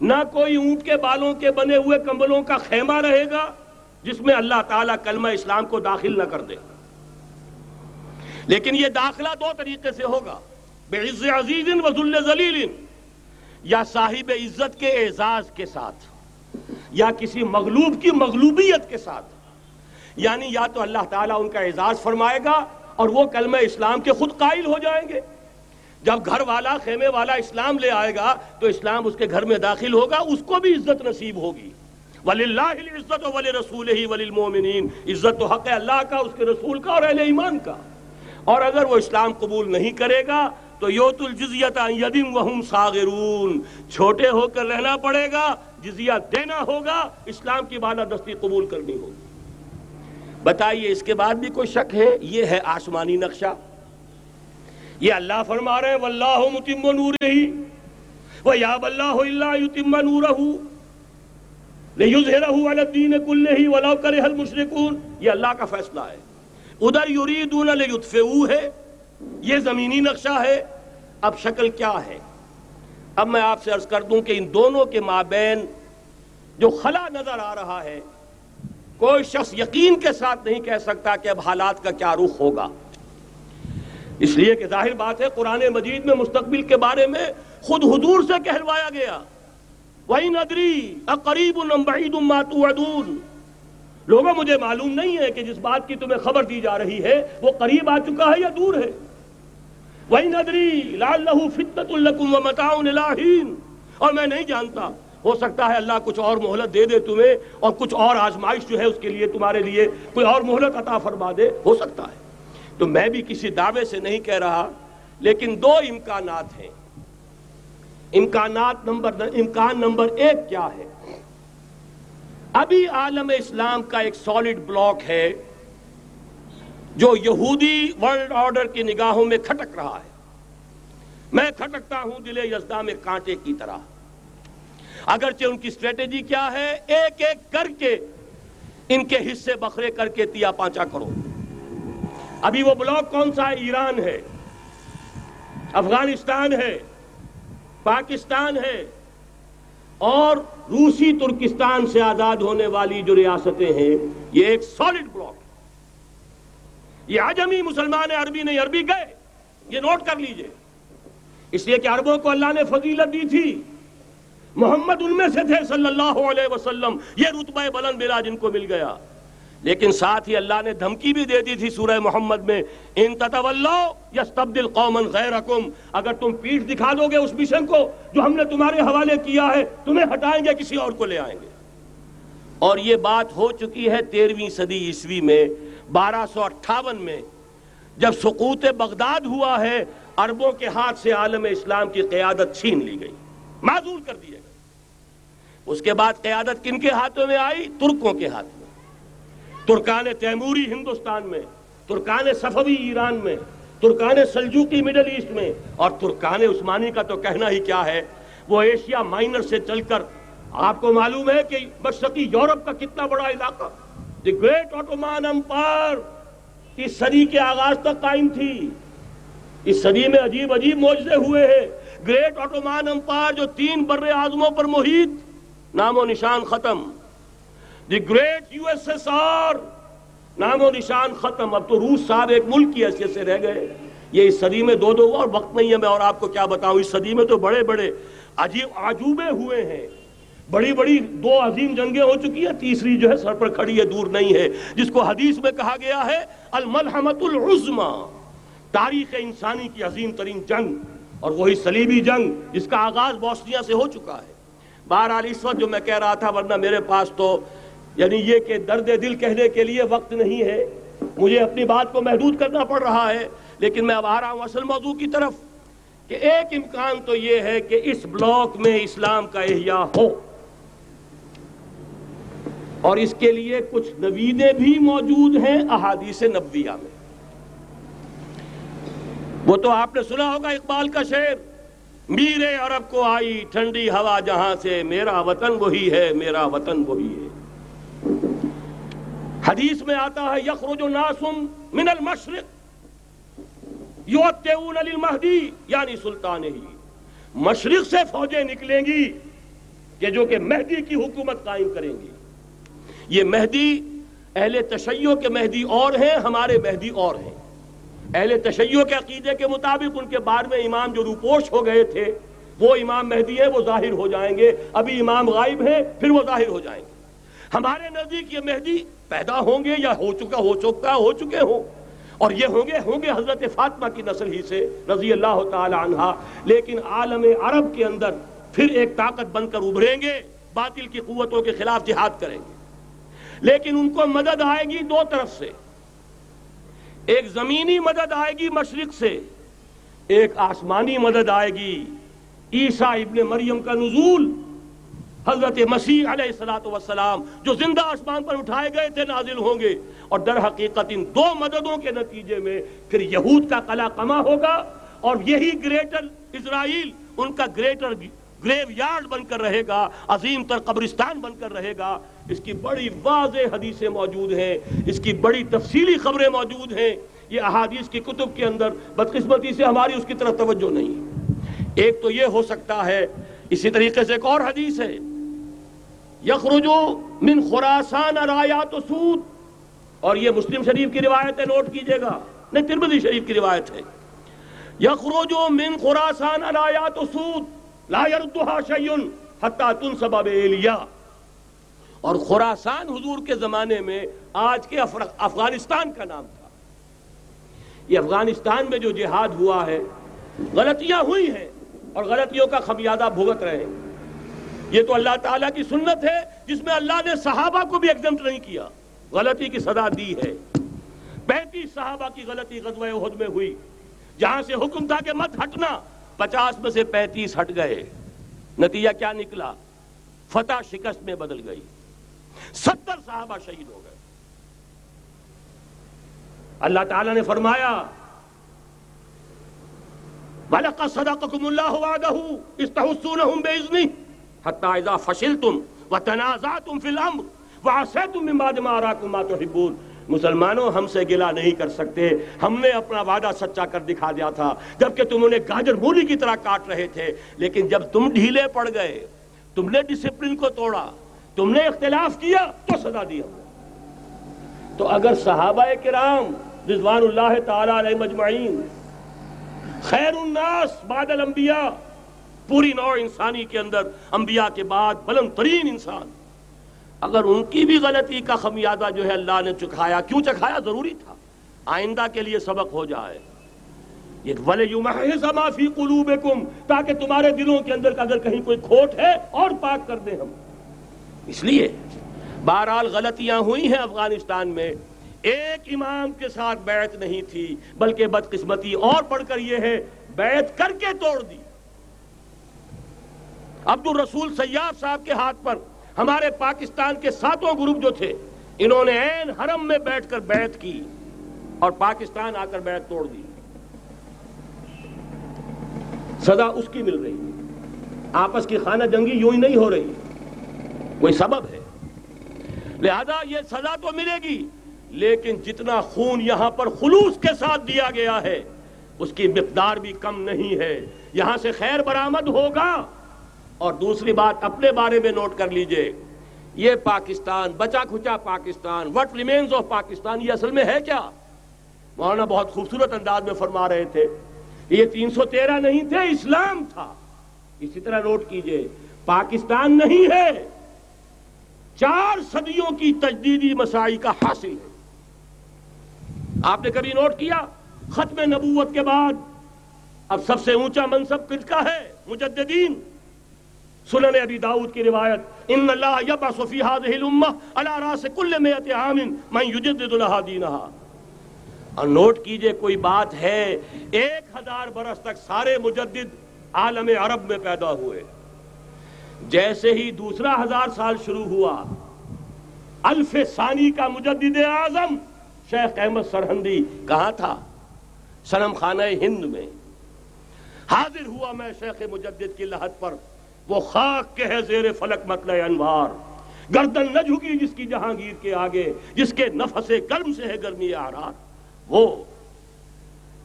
نہ کوئی اونٹ کے بالوں کے بنے ہوئے کمبلوں کا خیمہ رہے گا، جس میں اللہ تعالیٰ کلمہ اسلام کو داخل نہ کر دے۔ لیکن یہ داخلہ دو طریقے سے ہوگا۔ بعز عزیز و ذل ذلیل، یا صاحب عزت کے اعزاز کے ساتھ، یا کسی مغلوب کی مغلوبیت کے ساتھ یعنی یا تو اللہ تعالیٰ ان کا اعزاز فرمائے گا اور وہ کلمہ اسلام کے خود قائل ہو جائیں گے۔ جب گھر والا، خیمے والا اسلام لے آئے گا، تو اسلام اس کے گھر میں داخل ہوگا، اس کو بھی عزت نصیب ہوگی۔ ولی اللہ عزت ولی رسول ہی ولی المومنین عزت تو حق اللہ کا، اس کے رسول کا اور اہل ایمان کا۔ اور اگر وہ اسلام قبول نہیں کرے گا تو یوت الجزیت یدم وہم صاغرون۔ چھوٹے ہو کر رہنا پڑے گا، جزیہ دینا ہوگا، اسلام کی بالا دستی قبول کرنی ہوگی۔ بتائیے، اس کے بعد بھی کوئی شک ہے؟ یہ ہے آسمانی نقشہ۔ یہ اللہ فرما رہے ہیں، واللہ متم نورہ وَيَابَ اللَّهُ إِلَّا يُتِمَّ نُورَهُ لِيُظْهِرَهُ عَلَى الدِّينِ كُلِّهِ وَلَوْ كَرِهَ الْمُشْرِكُونَ یہ اللہ کا فیصلہ ہے۔ ادھر یریدون لیطفئوه ہے یہ زمینی نقشہ ہے، اب شکل کیا ہے؟ اب میں آپ سے عرض کر دوں کہ ان دونوں کے مابین جو خلا نظر آ رہا ہے، کوئی شخص یقین کے ساتھ نہیں کہہ سکتا کہ اب حالات کا کیا رخ ہوگا۔ اس لیے کہ ظاہر بات ہے، قرآن مجید میں مستقبل کے بارے میں خود حضور سے کہلوایا گیا۔ وہی ندری اقریب بعید ما توعدون۔ لوگوں، مجھے معلوم نہیں ہے کہ جس بات کی تمہیں خبر دی جا رہی ہے، وہ قریب آ چکا ہے یا دور ہے۔ وہی ندری لال لہو فطت القم اور میں نہیں جانتا، ہو سکتا ہے اللہ کچھ اور مہلت دے دے تمہیں اور کچھ اور آزمائش جو ہے اس کے لیے تمہارے لیے کوئی اور مہلت عطا فرما دے، ہو سکتا ہے۔ تو میں بھی کسی دعوے سے نہیں کہہ رہا، لیکن دو امکانات ہیں۔ امکانات نمبر امکان نمبر ایک کیا ہے؟ ابھی عالم اسلام کا ایک سالڈ بلاک ہے۔ جو یہودی ورلڈ آرڈر کی نگاہوں میں کھٹک رہا ہے۔ میں کھٹکتا ہوں دل یزدہ میں کانٹے کی طرح۔ اگرچہ ان کی اسٹریٹجی کیا ہے، ایک ایک کر کے ان کے حصے بکھرے کر کے تیا پانچا کرو۔ ابھی وہ بلاک کون سا ہے؟ ایران ہے، افغانستان ہے، پاکستان ہے اور روسی ترکستان سے آزاد ہونے والی جو ریاستیں ہیں، یہ ایک سالڈ بلاک یہ آجمی مسلمان عربی نہیں، عربی گئے۔ یہ نوٹ کر لیجیے۔ اس لیے کہ عربوں کو اللہ نے فضیلت دی تھی۔ محمد ان میں سے تھے صلی اللہ علیہ وسلم۔ یہ رتبہ بلند ملا جن کو مل گیا۔ لیکن ساتھ ہی اللہ نے دھمکی بھی دے دی تھی سورہ محمد میں۔ ان تتولو یستبدل قوما غیرکم۔ اگر تم پیٹ دکھا دو گے اس مشن کو جو ہم نے تمہارے حوالے کیا ہے، تمہیں ہٹائیں گے، کسی اور کو لے آئیں گے۔ اور یہ بات ہو چکی ہے تیرہویں صدی عیسوی میں۔ بارہ سو اٹھاون میں جب سقوط بغداد ہوا ہے، عربوں کے ہاتھ سے عالم اسلام کی قیادت چھین لی گئی معذول کر دیے گئے اس کے بعد قیادت کن کے ہاتھوں میں آئی؟ ترکوں کے ہاتھ میں۔ ترکان تیموری ہندوستان میں، ترکان صفوی ایران میں، ترکان سلجوکی مڈل ایسٹ میں۔ اور ترکان عثمانی کا تو کہنا ہی کیا ہے، وہ ایشیا مائنر سے چل کر، آپ کو معلوم ہے کہ مشرقی یورپ کا کتنا بڑا علاقہ دی گریٹ آٹومان امپائر اس صدی کے آغاز تک قائم تھی۔ اس صدی میں عجیب عجیب موجزے ہوئے ہیں۔ گریٹ آٹومان امپائر جو تین بر اعظموں پر محیط، نام و نشان ختم۔ The great U S S R, نام و نشان ختم۔ اب تو روس صاحب ایک ملک کی حیثیت سے رہ گئے۔ یہ اس صدی میں دو دو اور وقت نہیں ہے، میں اور آپ کو کیا بتاؤں۔ اس صدی میں تو بڑے بڑے عجیب، عجوبے ہوئے ہیں۔ بڑی بڑی دو عظیم جنگیں ہو چکی ہیں، تیسری جو ہے سر پر کھڑی ہے، دور نہیں ہے، جس کو حدیث میں کہا گیا ہے الملحمت العظما تاریخ انسانی کی عظیم ترین جنگ، اور وہی صلیبی جنگ، جس کا آغاز بوسنیا سے ہو چکا ہے۔ بہرحال اس وقت جو میں کہہ رہا تھا، ورنہ میرے پاس تو یعنی یہ کہ درد دل کہنے کے لیے وقت نہیں ہے، مجھے اپنی بات کو محدود کرنا پڑ رہا ہے، لیکن میں اب آ رہا ہوں اصل موضوع کی طرف۔ کہ ایک امکان تو یہ ہے کہ اس بلاک میں اسلام کا احیاء ہو۔ اور اس کے لیے کچھ نویدیں بھی موجود ہیں احادیث نبویہ میں۔ وہ تو آپ نے سنا ہوگا اقبال کا شعر، میرے عرب کو آئی ٹھنڈی ہوا جہاں سے، میرا وطن وہی ہے، میرا وطن وہی ہے۔ حدیث میں آتا ہے، یخرج ناسم من المشرق یوتیون للمہدی یعنی سلطان ہی۔ مشرق سے فوجیں نکلیں گی، کہ جو کہ مہدی کی حکومت قائم کریں گی۔ یہ مہدی اہل تشیع کے مہدی اور ہیں، ہمارے مہدی اور ہیں۔ اہل تشیع کے عقیدے کے مطابق ان کے بار میں امام جو روپوش ہو گئے تھے، وہ امام مہدی ہے وہ ظاہر ہو جائیں گے۔ ابھی امام غائب ہیں، پھر وہ ظاہر ہو جائیں گے۔ ہمارے نزدیک یہ مہدی پیدا ہوں گے یا ہو چکا ہو چکا، ہو چکے ہوں۔ اور یہ ہوں گے ہوں گے حضرت فاطمہ کی نسل ہی سے، رضی اللہ تعالی عنہ لیکن عالم عرب کے اندر پھر ایک طاقت بن کر ابھریں گے، باطل کی قوتوں کے خلاف جہاد کریں گے۔ لیکن ان کو مدد آئے گی دو طرف سے۔ ایک زمینی مدد آئے گی مشرق سے، ایک آسمانی مدد آئے گی۔ عیسیٰ ابن مریم کا نزول حضرت مسیح علیہ السلام والسلام، جو زندہ آسمان پر اٹھائے گئے تھے، نازل ہوں گے۔ اور در حقیقت ان دو مددوں کے نتیجے میں پھر یہود کا قلع کما ہوگا اور یہی گریٹر اسرائیل ان کا گریٹر گریو یارڈ بن کر رہے گا، عظیم تر قبرستان بن کر رہے گا۔ اس کی بڑی واضح حدیثیں موجود ہیں، اس کی بڑی تفصیلی خبریں موجود ہیں۔ یہ احادیث کی کتب کے اندر بدقسمتی سے ہماری اس کی طرف توجہ نہیں ایک تو یہ ہو سکتا ہے، اسی طریقے سے ایک اور حدیث ہے۔ یخرجو من خراسان رایات و سود۔ اور یہ مسلم شریف کی روایت ہے، نوٹ کیجیے گا۔ نہیں، ترمذی شریف کی روایت ہے۔ یخرجو من خراسان رایات و سود۔ لا يردها شیء حتی تنصب بیلیا اور خراسان حضور کے زمانے میں آج کے افغانستان کا نام تھا۔ یہ افغانستان میں جو جہاد ہوا ہے، غلطیاں ہوئی ہیں اور غلطیوں کا خمیادہ بھگت رہے ہیں۔ یہ تو اللہ تعالیٰ کی سنت ہے، جس میں اللہ نے صحابہ کو بھی ایگزمٹ نہیں کیا۔ غلطی کی صدا دی ہے۔ پینتیس صحابہ کی غلطی غزوہ عہد میں ہوئی، جہاں سے حکم تھا کہ مت ہٹنا، پچاس میں سے پینتیس ہٹ گئے۔ نتیجہ کیا نکلا؟ فتح شکست میں بدل گئی۔ ستر صحابہ شہید ہو گئے۔ اللہ تعالیٰ نے فرمایا، وَلَقَدْ صَدَقَكُمُ اللَّهُ وَعْدَهُ اِسْتَحُسُّونَهُمْ بِإِذْنِهِ حَتَّى إِذَا فَشِلْتُمْ وَتَنَازَعْتُمْ فِي الْأَمْرِ وَعَسَيْتُمْ مِنْ بَعْدِ مَا أَرَاكُمْ مَا تُحِبُّونَ۔ مسلمانوں، ہم سے گلا نہیں کر سکتے۔ ہم نے اپنا وعدہ سچا کر دکھا دیا تھا، جبکہ تم انہیں گاجر مولی کی طرح کاٹ رہے تھے۔ لیکن جب تم ڈھیلے پڑ گئے، تم نے ڈسپلن کو توڑا۔ تم نے اختلاف کیا تو سزا دیا تو اگر صحابہ کرام رضوان اللہ تعالی علیہ مجمعین، خیر الناس بعد الانبیاء، پوری نوع انسانی کے اندر انبیاء کے بعد بلند ترین انسان، اگر ان کی بھی غلطی کا خمیادہ جو ہے اللہ نے چکھایا، کیوں چکھایا؟ ضروری تھا۔ آئندہ کے لیے سبق ہو جائے۔ یہ فِي قُلُوبِكُمْ، تاکہ تمہارے دلوں کے اندر اگر کہیں کوئی کھوٹ ہے اور پاک کر دیں ہم۔ اس لیے بہرحال غلطیاں ہوئی ہیں افغانستان میں۔ ایک امام کے ساتھ بیعت نہیں تھی، بلکہ بدقسمتی اور پڑھ کر یہ ہے، بیعت کر کے توڑ دی۔ عبد الرسول سیاب صاحب کے ہاتھ پر ہمارے پاکستان کے ساتوں گروپ جو تھے، انہوں نے این حرم میں بیٹھ کر بیعت کی اور پاکستان آ کر بیعت توڑ دی۔ سزا اس کی مل رہی۔ آپس کی خانہ جنگی یوں ہی نہیں ہو رہی۔ کوئی سبب ہے۔ لہذا یہ سزا تو ملے گی، لیکن جتنا خون یہاں پر خلوص کے ساتھ دیا گیا ہے، اس کی مقدار بھی کم نہیں ہے۔ یہاں سے خیر برآمد ہوگا۔ اور دوسری بات اپنے بارے میں نوٹ کر لیجیے۔ یہ پاکستان، بچا کھچا Pakistan what remains of Pakistan, یہ اصل میں ہے کیا؟ مولانا بہت خوبصورت انداز میں فرما رہے تھے۔ یہ تین سو تیرہ نہیں تھے، اسلام تھا۔ اسی طرح نوٹ کیجیے، پاکستان نہیں ہے۔ چار صدیوں کی تجدیدی مسائی کا حاصل ہے۔ آپ نے کبھی نوٹ کیا ختم نبوت کے بعد اب سب سے اونچا منصب کس کا ہے؟ مجددین۔ سنن ابی داؤد کی روایت، ان اللہ یبعث فی هذه الامه على راس كل 100 عام من يجدد لها دینها اور نوٹ کیجیے کوئی بات ہے، ایک ہزار برس تک سارے مجدد عالم عرب میں پیدا ہوئے۔ جیسے ہی دوسرا ہزار سال شروع ہوا، الف ثانی کا مجدد اعظم شیخ احمد سرہندی کہاں تھا؟ سنم خانہ ہند میں۔ حاضر ہوا میں شیخ مجدد کی لہت پر، وہ خاک کے ہے زیر فلک مطلع انوار۔ گردن نہ جھکی جس کی جہانگیر کے آگے، جس کے نفس گرم سے ہے گرمی آرات۔ وہ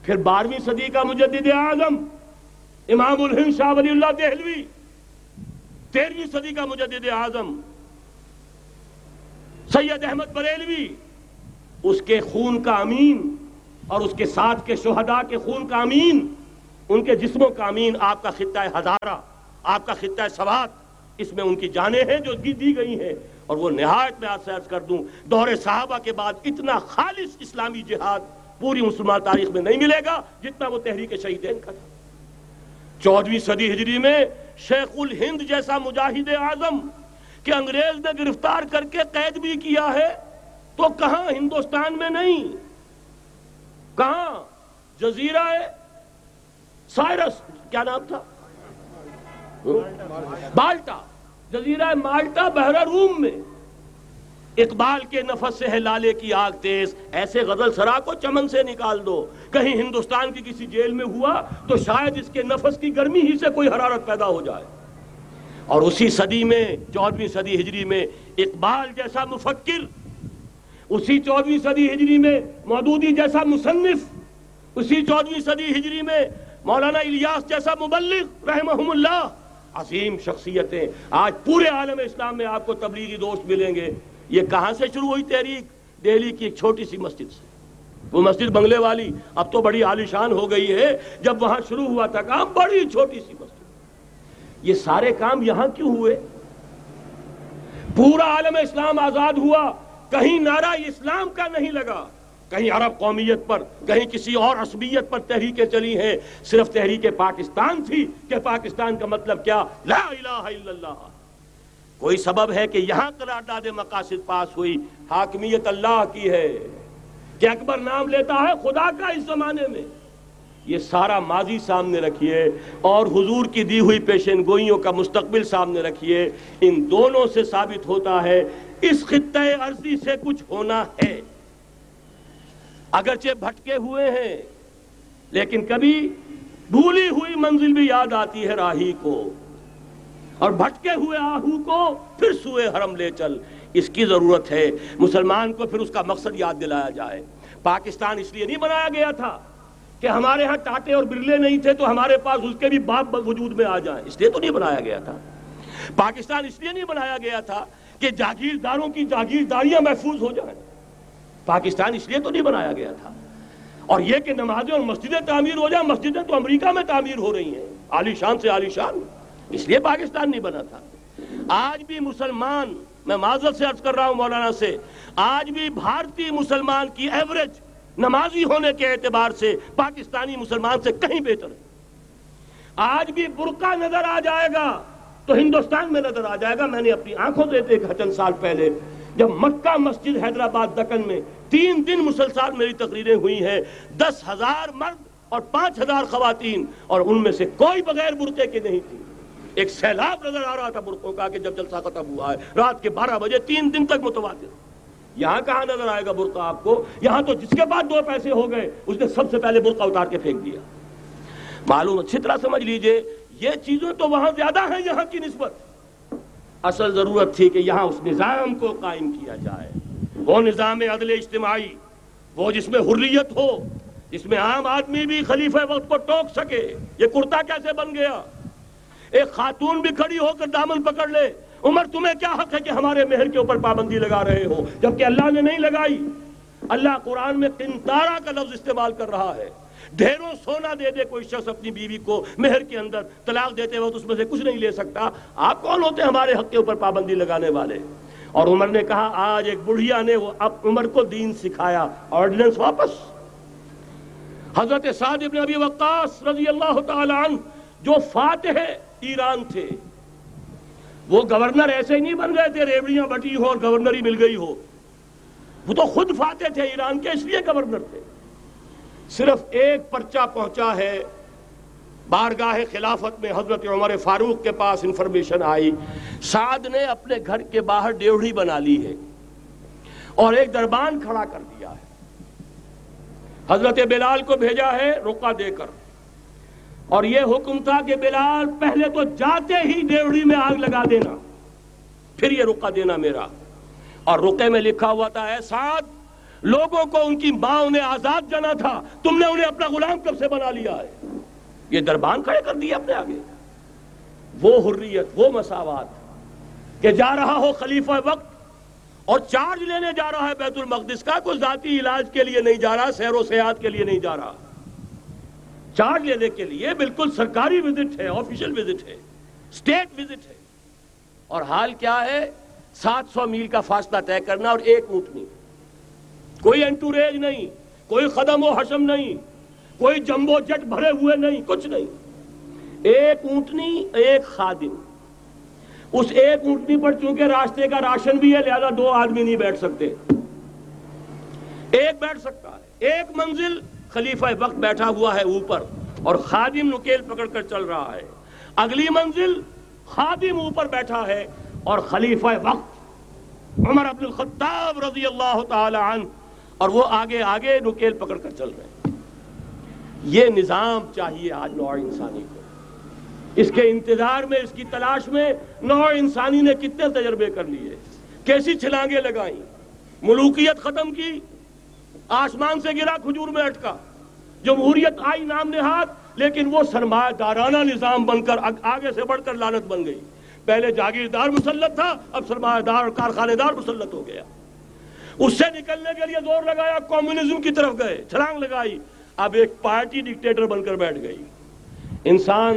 پھر بارہویں صدی کا مجدد اعظم، امام الہند شاہ ولی اللہ دہلوی۔ تیرہویں صدی کا مجدد اعظم سید احمد بریلوی، اس کے خون کا امین اور اس کے ساتھ کے شہداء کے خون کا امین، ان کے جسموں کا امین، آپ کا خطہ ہزارہ، آپ کا خطہ سوات، اس میں ان کی جانیں ہیں جو دی گئی ہیں اور وہ نہایت میں آپ سے کر دوں، دور صحابہ کے بعد اتنا خالص اسلامی جہاد پوری مسلمان تاریخ میں نہیں ملے گا جتنا وہ تحریک شہیدین کا تھا۔ چودویں صدی ہجری میں شیخ الہند جیسا مجاہد اعظم کہ انگریز نے گرفتار کر کے قید بھی کیا ہے، تو کہاں ہندوستان میں نہیں؟ کہاں؟ جزیرہ سائرس، کیا نام تھا؟ بالٹا جزیرہ مالٹا بحر روم میں۔ اقبال کے نفس سے ہے لالے کی آگ تیز۔ ایسے غزل سرا کو چمن سے نکال دو۔ کہیں ہندوستان کی کسی جیل میں ہوا تو شاید اس کے نفس کی گرمی ہی سے کوئی حرارت پیدا ہو جائے۔ اور اسی صدی میں چودویں صدی ہجری میں اقبال جیسا مفکر، اسی چودویں صدی ہجری میں مودودی جیسا مصنف، اسی چودویں صدی ہجری میں مولانا الیاس جیسا مبلغ، رحمہم اللہ، عظیم شخصیتیں۔ آج پورے عالم اسلام میں آپ کو تبلیغی دوست ملیں گے۔ یہ کہاں سے شروع ہوئی تحریک؟ دہلی کی ایک چھوٹی سی مسجد سے۔ وہ مسجد بنگلے والی۔ اب تو بڑی عالیشان ہو گئی ہے۔ جب وہاں شروع ہوا تھا کام، بڑی چھوٹی سی مسجد۔ یہ سارے کام یہاں کیوں ہوئے؟ پورا عالم اسلام آزاد ہوا۔ کہیں نعرہ اسلام کا نہیں لگا۔ کہیں عرب قومیت پر، کہیں کسی اور عصبیت پر تحریکیں چلی ہیں۔ صرف تحریک پاکستان تھی۔ کہ پاکستان کا مطلب کیا؟ لا الہ الا اللہ۔ کوئی سبب ہے کہ یہاں قرارداد مقاصد پاس ہوئی، حاکمیت اللہ کی ہے۔ کہ اکبر نام لیتا ہے، خدا کا اس زمانے میں۔ یہ سارا ماضی سامنے رکھیے اور حضور کی دی ہوئی پیشن گوئیوں کا مستقبل سامنے رکھیے۔ ان دونوں سے ثابت ہوتا ہے، اس خطہ عرضی سے کچھ ہونا ہے۔ اگرچہ بھٹکے ہوئے ہیں، لیکن کبھی بھولی ہوئی منزل بھی یاد آتی ہے راہی کو۔ اور بھٹکے ہوئے آہو کو پھر سوئے حرم لے چل۔ اس کی ضرورت ہے مسلمان کو پھر اس کا مقصد یاد دلایا جائے۔ پاکستان اس لیے نہیں بنایا گیا تھا کہ ہمارے ہاں ٹاٹے اور برلے نہیں تھے تو ہمارے پاس اس کے بھی باپ وجود میں آ جائیں۔ اس لیے تو نہیں بنایا گیا تھا۔ پاکستان اس لیے نہیں بنایا گیا تھا کہ جاگیرداروں کی جاگیرداریاں محفوظ ہو جائیں۔ پاکستان اس لیے تو نہیں بنایا گیا تھا۔ اور یہ کہ نمازیں اور مسجدیں تعمیر ہو جائیں، مسجدیں تو امریکہ میں تعمیر ہو رہی ہیں۔ عالی شان سے عالی شان۔ اس لیے پاکستان نہیں بنا تھا۔ آج بھی مسلمان، میں معذرت سے عرض کر رہا ہوں مولانا سے، آج بھی بھارتی مسلمان کی ایوریج نمازی ہونے کے اعتبار سے پاکستانی مسلمان سے کہیں بہتر ہے۔ آج بھی برقع نظر آ جائے گا تو ہندوستان میں نظر آ جائے گا۔ میں نے اپنی آنکھوں سے دیکھا چند سال پہلے، جب مکہ مسجد حیدرآباد دکن میں تین دن مسلسل میری تقریریں ہوئی ہیں۔ دس ہزار مرد اور پانچ ہزار خواتین اور ان میں سے کوئی بغیر برقے کے نہیں تھی۔ ایک سیلاب نظر آ رہا تھا برقوں کا کہ جب جلسہ ختم ہوا ہے، رات کے بارہ بجے، تین دن تک متواتر۔ یہاں کہاں نظر آئے گا برقع آپ کو؟ یہاں تو جس کے بعد دو پیسے ہو گئے، اس نے سب سے پہلے برقع اتار کے پھینک دیا۔ معلوم، اچھی طرح سمجھ لیجیے، یہ چیزیں تو وہاں زیادہ ہیں یہاں کی نسبت۔ اصل ضرورت تھی کہ یہاں اس نظام کو قائم کیا جائے۔ وہ نظام عدل اجتماعی، وہ جس میں حریت ہو، جس میں عام آدمی بھی خلیفہ وقت کو ٹوک سکے۔ یہ کرتا کیسے بن گیا؟ ایک خاتون بھی کھڑی ہو کر دامن پکڑ لے۔ عمر، تمہیں کیا حق ہے کہ ہمارے مہر کے اوپر پابندی لگا رہے ہو؟ جبکہ اللہ نے نہیں لگائی۔ اللہ قرآن میں قنتارا کا لفظ استعمال کر رہا ہے۔ ڈھیروں سونا دے دے کوئی شخص اپنی بیوی کو مہر کے اندر طلاق دیتے وقت اس میں سے کچھ نہیں لے سکتا۔ آپ کون ہوتے ہیں ہمارے حق کے اوپر پابندی لگانے والے؟ اور عمر نے کہا، آج ایک بڑھیا نے وہ اب عمر کو دین سکھایا۔ آرڈیننس واپس۔ حضرت سعد ابن ابی وقاص رضی اللہ تعالی عنہ، جو فاتح ہے ایران تھے۔ وہ گورنر ایسے ہی نہیں بن گئے تھے، ریوڑیاں بٹی ہو اور گورنر ہی مل گئی ہو۔ وہ تو خود فاتح تھے ایران کے، اس لیے گورنر تھے۔ صرف ایک پرچہ پہنچا ہے۔ بارگاہ خلافت میں حضرت عمر فاروق کے پاس انفارمیشن آئی۔ سعد نے اپنے گھر کے باہر ڈیوڑی بنا لی ہے اور ایک دربان کھڑا کر دیا ہے۔ حضرت بلال کو بھیجا ہے رکا دے کر۔ اور یہ حکم تھا کہ بلال پہلے تو جاتے ہی ڈیوڑی میں آگ لگا دینا، پھر یہ رکا دینا میرا۔ اور رکے میں لکھا ہوا تھا، اے سعد، لوگوں کو ان کی ماں انہیں آزاد جانا تھا، تم نے انہیں اپنا غلام کب سے بنا لیا ہے؟ یہ دربان کھڑے کر دیا اپنے آگے۔ وہ حریت، وہ مساوات کہ جا رہا ہو خلیفہ وقت اور چارج لینے جا رہا ہے بیت المقدس کا، کوئی ذاتی علاج کے لیے نہیں جا رہا، سیر و سیاحت کے لیے نہیں جا رہا۔ چارج لینے کے لیے بالکل سرکاری وزٹ ہے آفیشل وزٹ ہے اسٹیٹ وزٹ ہے۔ اور حال کیا ہے؟ سات سو میل کا فاصلہ طے کرنا اور ایک اونٹنی کوئی انٹوریج نہیں، کوئی قدم و حشم نہیں، کوئی جمبو جٹ بھرے ہوئے نہیں، کچھ نہیں۔ ایک اونٹنی ایک خادم۔ اس ایک اونٹنی پر چونکہ راستے کا راشن بھی ہے، لہذا دو آدمی نہیں بیٹھ سکتے۔ ایک بیٹھ سکتا ہے، ایک منزل۔ خلیفہ وقت بیٹھا ہوا ہے اوپر اور خادم نکیل پکڑ کر چل رہا ہے۔ اگلی منزل خادم اوپر بیٹھا ہے اور خلیفہ وقت عمر عبد الخطاب رضی اللہ تعالی عنہ اور وہ آگے آگے نکیل پکڑ کر چل رہے ہیں۔ یہ نظام چاہیے آج نوع انسانی کو۔ اس کے انتظار میں، اس کی تلاش میں نوع انسانی نے کتنے تجربے کر لیے۔ کیسی چھلانگیں لگائیں۔ ملوکیت ختم کی۔ آسمان سے گرا کھجور میں اٹکا۔ جمہوریت آئی نام نہاد، لیکن وہ سرمایہ دارانہ نظام بن کر آگے سے بڑھ کر لانت بن گئی۔ پہلے جاگیردار مسلط تھا، اب سرمایہ دار اور کارخانے دار مسلط ہو گیا۔ اس سے نکلنے کے لیے زور لگایا، کمیونزم کی طرف گئے، چھلانگ لگائی۔ اب ایک پارٹی ڈکٹیٹر بن کر بیٹھ گئی۔ انسان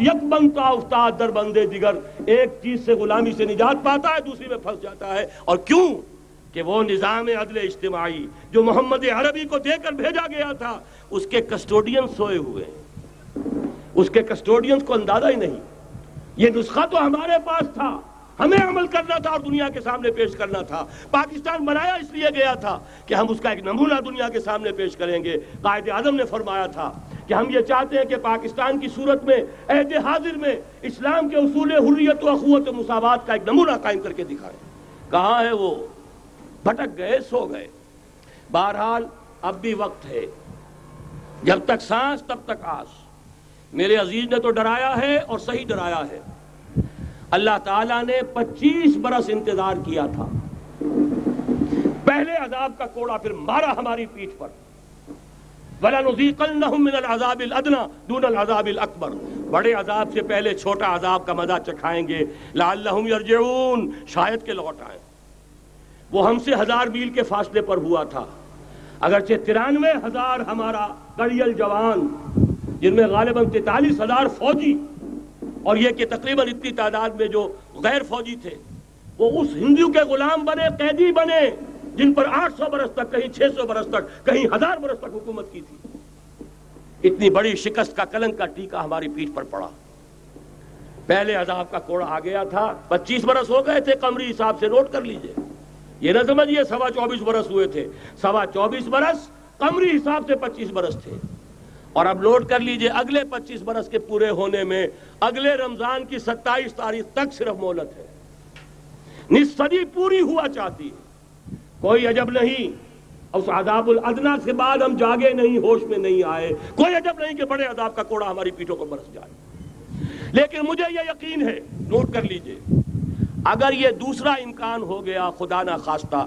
یک بنتا، افتاد در بندے دیگر، ایک چیز سے غلامی سے نجات پاتا ہے، دوسری میں پھنس جاتا ہے۔ اور کیوں؟ کہ وہ نظام عدل اجتماعی جو محمد عربی کو دے کر بھیجا گیا تھا، اس کے کسٹوڈین سوئے ہوئے اس کے کسٹوڈین کو اندازہ ہی نہیں۔ یہ نسخہ تو ہمارے پاس تھا۔ ہمیں عمل کرنا تھا اور دنیا کے سامنے پیش کرنا تھا۔ پاکستان بنایا اس لیے گیا تھا کہ ہم اس کا ایک نمونہ دنیا کے سامنے پیش کریں گے۔ قائد اعظم نے فرمایا تھا کہ ہم یہ چاہتے ہیں کہ پاکستان کی صورت میں، عہد حاضر میں اسلام کے اصول حریت و اخوت و مساوات کا ایک نمونہ قائم کر کے دکھائیں۔ کہاں ہے وہ؟ بھٹک گئے، سو گئے۔ بہرحال اب بھی وقت ہے۔ جب تک سانس، تب تک آس۔ میرے عزیز نے تو ڈرایا ہے اور صحیح ڈرایا ہے۔ اللہ تعالیٰ نے پچیس برس انتظار کیا تھا۔ پہلے عذاب کا کوڑا پھر مارا ہماری پیٹھ پر۔ وَلَنُذِيقَنَّهُم مِّنَ الْعَذَابِ الْأَدْنَى دُونَ الْعَذَابِ الْأَكْبَرِ۔ بڑے عذاب سے پہلے چھوٹا عذاب کا مزہ چکھائیں گے۔ لَعَلَّهُمْ يَرْجِعُونَ۔ شاید کے لوٹ آئیں۔ وہ ہم سے ہزار میل کے فاصلے پر ہوا تھا۔ اگرچہ ترانوے ہزار ہمارا کڑیل جوان، جن میں غالباً تینتالیس ہزار فوجی، اور یہ کہ تقریباً اتنی تعداد میں جو غیر فوجی تھے، وہ اس ہندو کے غلام بنے، قیدی بنے، جن پر آٹھ سو برس تک، کہیں چھ سو برس تک، کہیں ہزار برس تک حکومت کی تھی۔ اتنی بڑی شکست کا کلنگ کا ٹیکہ ہماری پیٹھ پر پڑا۔ پہلے عذاب کا کوڑا آ گیا تھا، پچیس برس ہو گئے تھے کمری حساب سے نوٹ کر لیجیے۔ یہ نہ سمجھئے سوا چوبیس برس ہوئے تھے۔ سوا چوبیس برس کمری حساب سے پچیس برس تھے۔ اور اب لوٹ کر لیجیے اگلے پچیس برس کے پورے ہونے میں اگلے رمضان کی ستائیس تاریخ تک صرف مولت ہے۔ نصف صدی پوری ہوا چاہتی ہے۔ کوئی عجب نہیں۔ اس عذاب الادنا سے بعد ہم جاگے نہیں، ہوش میں نہیں آئے۔ کوئی عجب نہیں کہ بڑے عذاب کا کوڑا ہماری پیٹھوں کو برس جائے۔ لیکن مجھے یہ یقین ہے، نوٹ کر لیجیے۔ اگر یہ دوسرا امکان ہو گیا، خدا نہ خواستہ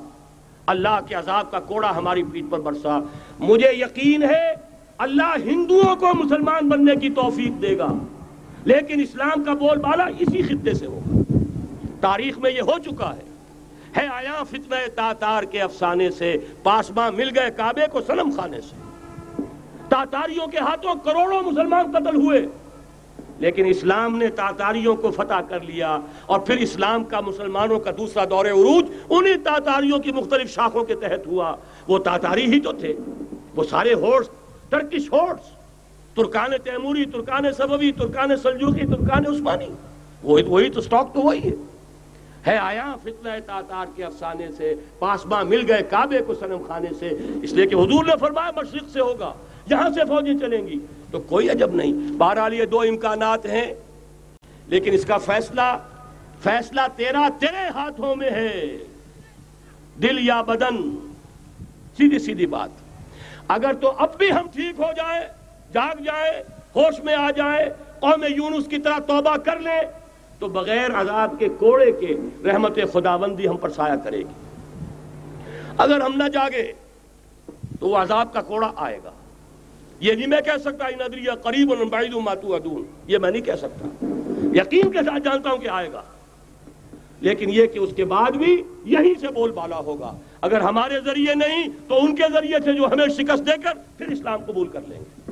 اللہ کے عذاب کا کوڑا ہماری پیٹ پر برسا۔ مجھے یقین ہے، اللہ ہندوؤں کو مسلمان بننے کی توفیق دے گا۔ لیکن اسلام کا بول بالا اسی خطے سے ہوگا۔ تاریخ میں یہ ہو چکا ہے۔ ہے آیا فتنہ تاتار کے افسانے سے پاسماں مل گئے کعبے کو سنم خانے سے۔ تاتاریوں کے ہاتھوں کروڑوں مسلمان قتل ہوئے۔ لیکن اسلام نے تاتاریوں کو فتح کر لیا اور پھر اسلام کا مسلمانوں کا دوسرا دور عروج انہی تاتاریوں کی مختلف شاخوں کے تحت ہوا۔ وہ تاتاری ہی تو تھے، وہ سارے ہورس ٹرکش ہورس۔ ترکان تیموری، ترکان سبوی، ترکان سلجوکی ترکان عثمانی۔ وہی تو سٹاک تو وہی ہے۔ ہے آیا فتنہ تاتار کے افسانے سے؟ پاسباں مل گئے کعبے کو سنم خانے سے۔ اس لیے کہ حضور نے فرمایا، مشرق سے ہوگا۔ یہاں سے فوجیں چلیں گی۔ تو کوئی عجب نہیں۔ بہرحال یہ دو امکانات ہیں۔ لیکن اس کا فیصلہ فیصلہ تیرا تیرے ہاتھوں میں ہے۔ دل یا بدن، سیدھی سیدھی بات۔ اگر تو اب بھی ہم ٹھیک ہو جائیں جاگ جائے، ہوش میں آ جائے، قوم یونس کی طرح توبہ کر لے، تو بغیر عذاب کے کوڑے کے رحمت خداوندی ہم پر سایہ کرے گی۔ اگر ہم نہ جاگے، تو وہ عذاب کا کوڑا آئے گا۔ یہ نہیں میں کہہ سکتا ندری قریب بعید ماتو ادون یہ میں نہیں کہہ سکتا۔ یقین کے ساتھ جانتا ہوں کہ آئے گا۔ لیکن یہ کہ اس کے بعد بھی یہیں سے بول بالا ہوگا۔ اگر ہمارے ذریعے نہیں، تو ان کے ذریعے سے جو ہمیں شکست دے کر پھر اسلام قبول کر لیں گے۔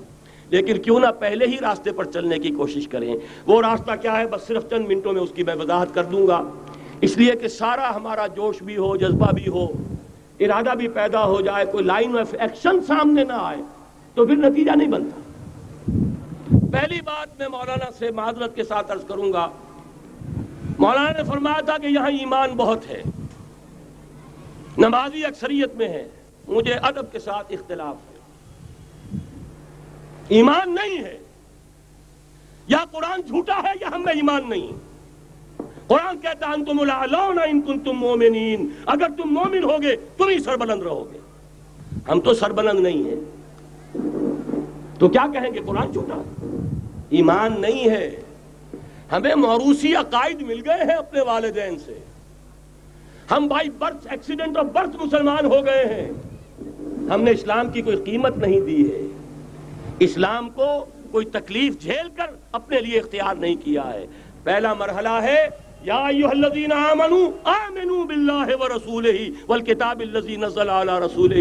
لیکن کیوں نہ پہلے ہی راستے پر چلنے کی کوشش کریں۔ وہ راستہ کیا ہے؟ بس صرف چند منٹوں میں اس کی میں وضاحت کر دوں گا۔ اس لیے کہ سارا ہمارا جوش بھی ہو، جذبہ بھی ہو، ارادہ بھی پیدا ہو جائے، کوئی لائن آف ایکشن سامنے نہ آئے۔ تو پھر نتیجہ نہیں بنتا۔ پہلی بات میں مولانا سے معذرت کے ساتھ عرض کروں گا۔ مولانا نے فرمایا تھا کہ یہاں ایمان بہت ہے۔ نمازی اکثریت میں ہے۔ مجھے ادب کے ساتھ اختلاف ہے۔ ایمان نہیں ہے۔ یا قرآن جھوٹا ہے یا ہم میں ایمان نہیں۔ قرآن کہتا ہے تم ان کن تم مومنین۔ اگر تم مومن ہوگے، تم ہی سربلند رہو گے۔ ہم تو سربلند نہیں ہیں۔ تو کیا کہیں گے؟ قرآن چھوٹا ایمان نہیں ہے۔ ہمیں موروثی عقائد مل گئے ہیں اپنے والدین سے۔ ہم by birth accident of birth مسلمان ہو گئے ہیں۔ ہم نے اسلام کی کوئی قیمت نہیں دی ہے۔ اسلام کو کوئی تکلیف جھیل کر اپنے لیے اختیار نہیں کیا ہے۔ پہلا مرحلہ ہے یا ایوہ الذین آمنوا آمنوا باللہ ورسولہ والکتاب اللذی نزل علی رسولہ۔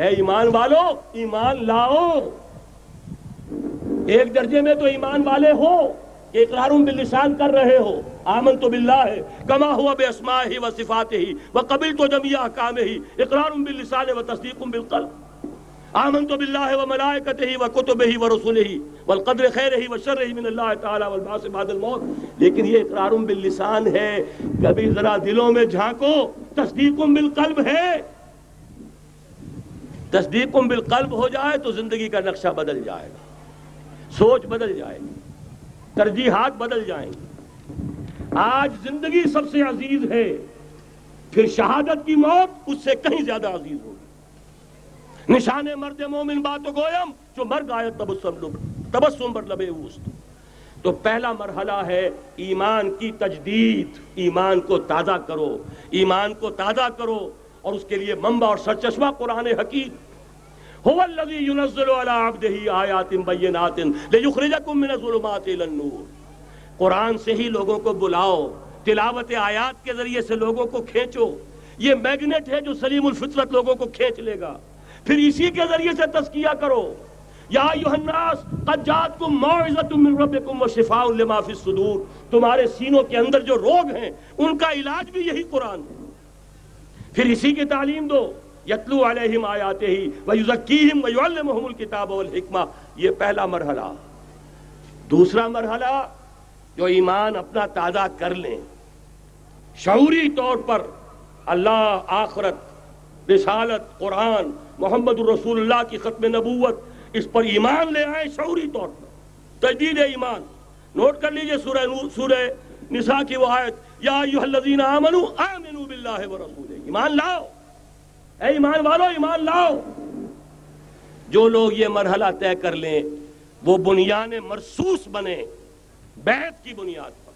اے ایمان والو، ایمان لاؤ۔ ایک درجے میں تو ایمان والے ہو کہ اقرار باللسان کر رہے ہو۔ آمن تو باللہ ہے کما ہوا بے اسماء ہی و صفات ہی و قبل تو جمعیہ احکام ہی اقرار باللسان و تصدیق بالقلب۔ آمن تو باللہ و ملائکت ہی و کتب ہی و رسول ہی والقدر خیر ہی و شر ہی من اللہ تعالی والباس بعد الموت۔ لیکن یہ اقرار باللسان ہے۔ کبھی ذرا دلوں میں جھانکو، تصدیق بالقلب ہے۔ تصدیق بالقلب ہو جائے تو زندگی کا نقشہ بدل جائے گا۔ سوچ بدل جائے گی۔ ترجیحات بدل جائیں گی۔ آج زندگی سب سے عزیز ہے۔ پھر شہادت کی موت اس سے کہیں زیادہ عزیز ہوگی۔ نشان مرد مومن بات گویم، جو مرد آئے تبسم پر لبے اوست تو پہلا مرحلہ ہے ایمان کی تجدید۔ ایمان کو تازہ کرو، ایمان کو تازہ کرو، اور اس کے لیے منبع اور سرچشمہ قرآن حقیق هو الذي ينزل على عبده آیات بینات لیخرجکم من الظلمات الى النور۔ قرآن سے ہی لوگوں کو بلاؤ، تلاوت آیات کے ذریعے سے لوگوں کو کھینچو۔ یہ میگنیٹ ہے جو سلیم الفطرت لوگوں کو کھینچ لے گا۔ پھر اسی کے ذریعے سے تذکیہ کرو۔ یا ایوہ الناس، قد جاتکم موعظت من ربکم و شفاء لما فی الصدور۔ تمہارے سینوں کے اندر جو روگ ہیں، ان کا علاج بھی یہی قرآن۔ ہے پھر اسی کی تعلیم دو۔ یتلو علیہم آیاتے ہی ویزکیہم ویعلمہم الکتاب والحکمہ۔ یہ پہلا مرحلہ۔ دوسرا مرحلہ، جو ایمان اپنا تازہ کر لیں۔ شعوری طور پر اللہ، آخرت، رسالت، قرآن محمد الرسول اللہ کی ختم نبوت اس پر ایمان لے آئے شعوری طور پر۔ تجدید ایمان۔ نوٹ کر لیجیے سورہ, سورہ نساء کی وہ آیت۔ یا ایوہ الذین آمنوا آمنوا باللہ ورسولہ ایمان لاؤ۔ اے ایمان والو ایمان لاؤ۔ جو لوگ یہ مرحلہ طے کر لیں وہ بنیاد مرسوس بنے بیت کی بنیاد پر۔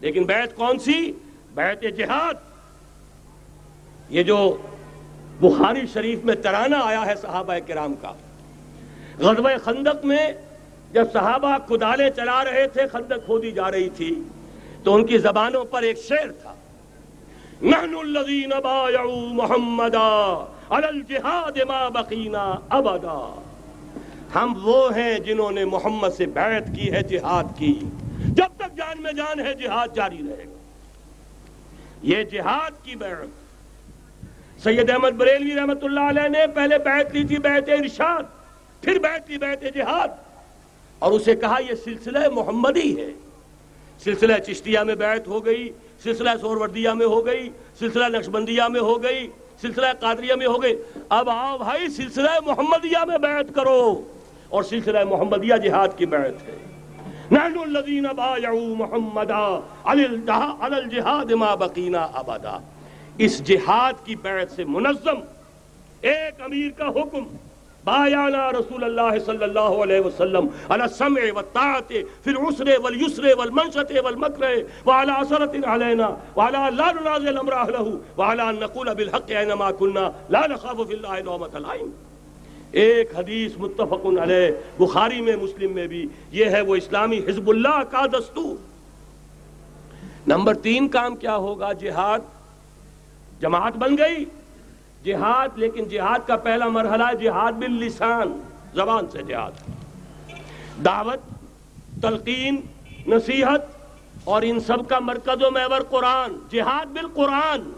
لیکن بیت کون سی؟ بیت جہاد۔ یہ جو بخاری شریف میں ترانہ آیا ہے صحابہ کرام کا۔ غزوہ خندق میں جب صحابہ کدالیں چلا رہے تھے، خندق کھودی جا رہی تھی، تو ان کی زبانوں پر ایک شعر تھا۔ نحن الذین بایعوا محمدا علی الجہاد ما بقینا ابدا۔ ہم وہ ہیں جنہوں نے محمد سے بیعت کی ہے، جہاد کی۔ جب تک جان میں جان ہے، جہاد جاری رہے گا۔ یہ جہاد کی بیعت۔ سید احمد بریلوی رحمت اللہ علیہ نے پہلے بیعت لی تھی بیعت ارشاد، پھر بیعت لی بیعت جہاد۔ اور اسے کہا، یہ سلسلہ محمدی ہے۔ سلسلہ چشتیہ میں بیعت ہو گئی، سلسلہ سوروردیہ میں ہو گئی، سلسلہ نقشبندیہ میں ہو گئی، سلسلہ قادریہ میں ہو گئی۔ اب آؤ بھائی، سلسلہ محمدیہ میں بیعت کرو۔ اور سلسلہ محمدیہ جہاد کی بیعت ہے۔ نحن الذین بایعوا محمدا علی الجہاد ما بقینا ابدا۔ اس جہاد کی بیعت سے منظم ایک امیر کا حکم، بایانا رسول اللہ صلی اللہ علیہ وسلم، علی السمع والطاعت فی العسر والیسر والمنشط والمکر وعلى اثرت علینا وعلى لا ننازل امر اہلہ وعلى ان نقول بالحق اینما کننا لا نخاف فی اللہ لومت العین. ایک حدیث متفق علیہ، بخاری میں، مسلم میں بھی یہ ہے، وہ اسلامی حزب اللہ کا دستور. نمبر تین کام کیا ہوگا؟ جہاد جماعت بن گئی۔ جہاد، لیکن جہاد کا پہلا مرحلہ جہاد باللسان، زبان سے جہاد۔ دعوت، تلقین، نصیحت، اور ان سب کا مرکز و محور قرآن۔ جہاد بالقرآن،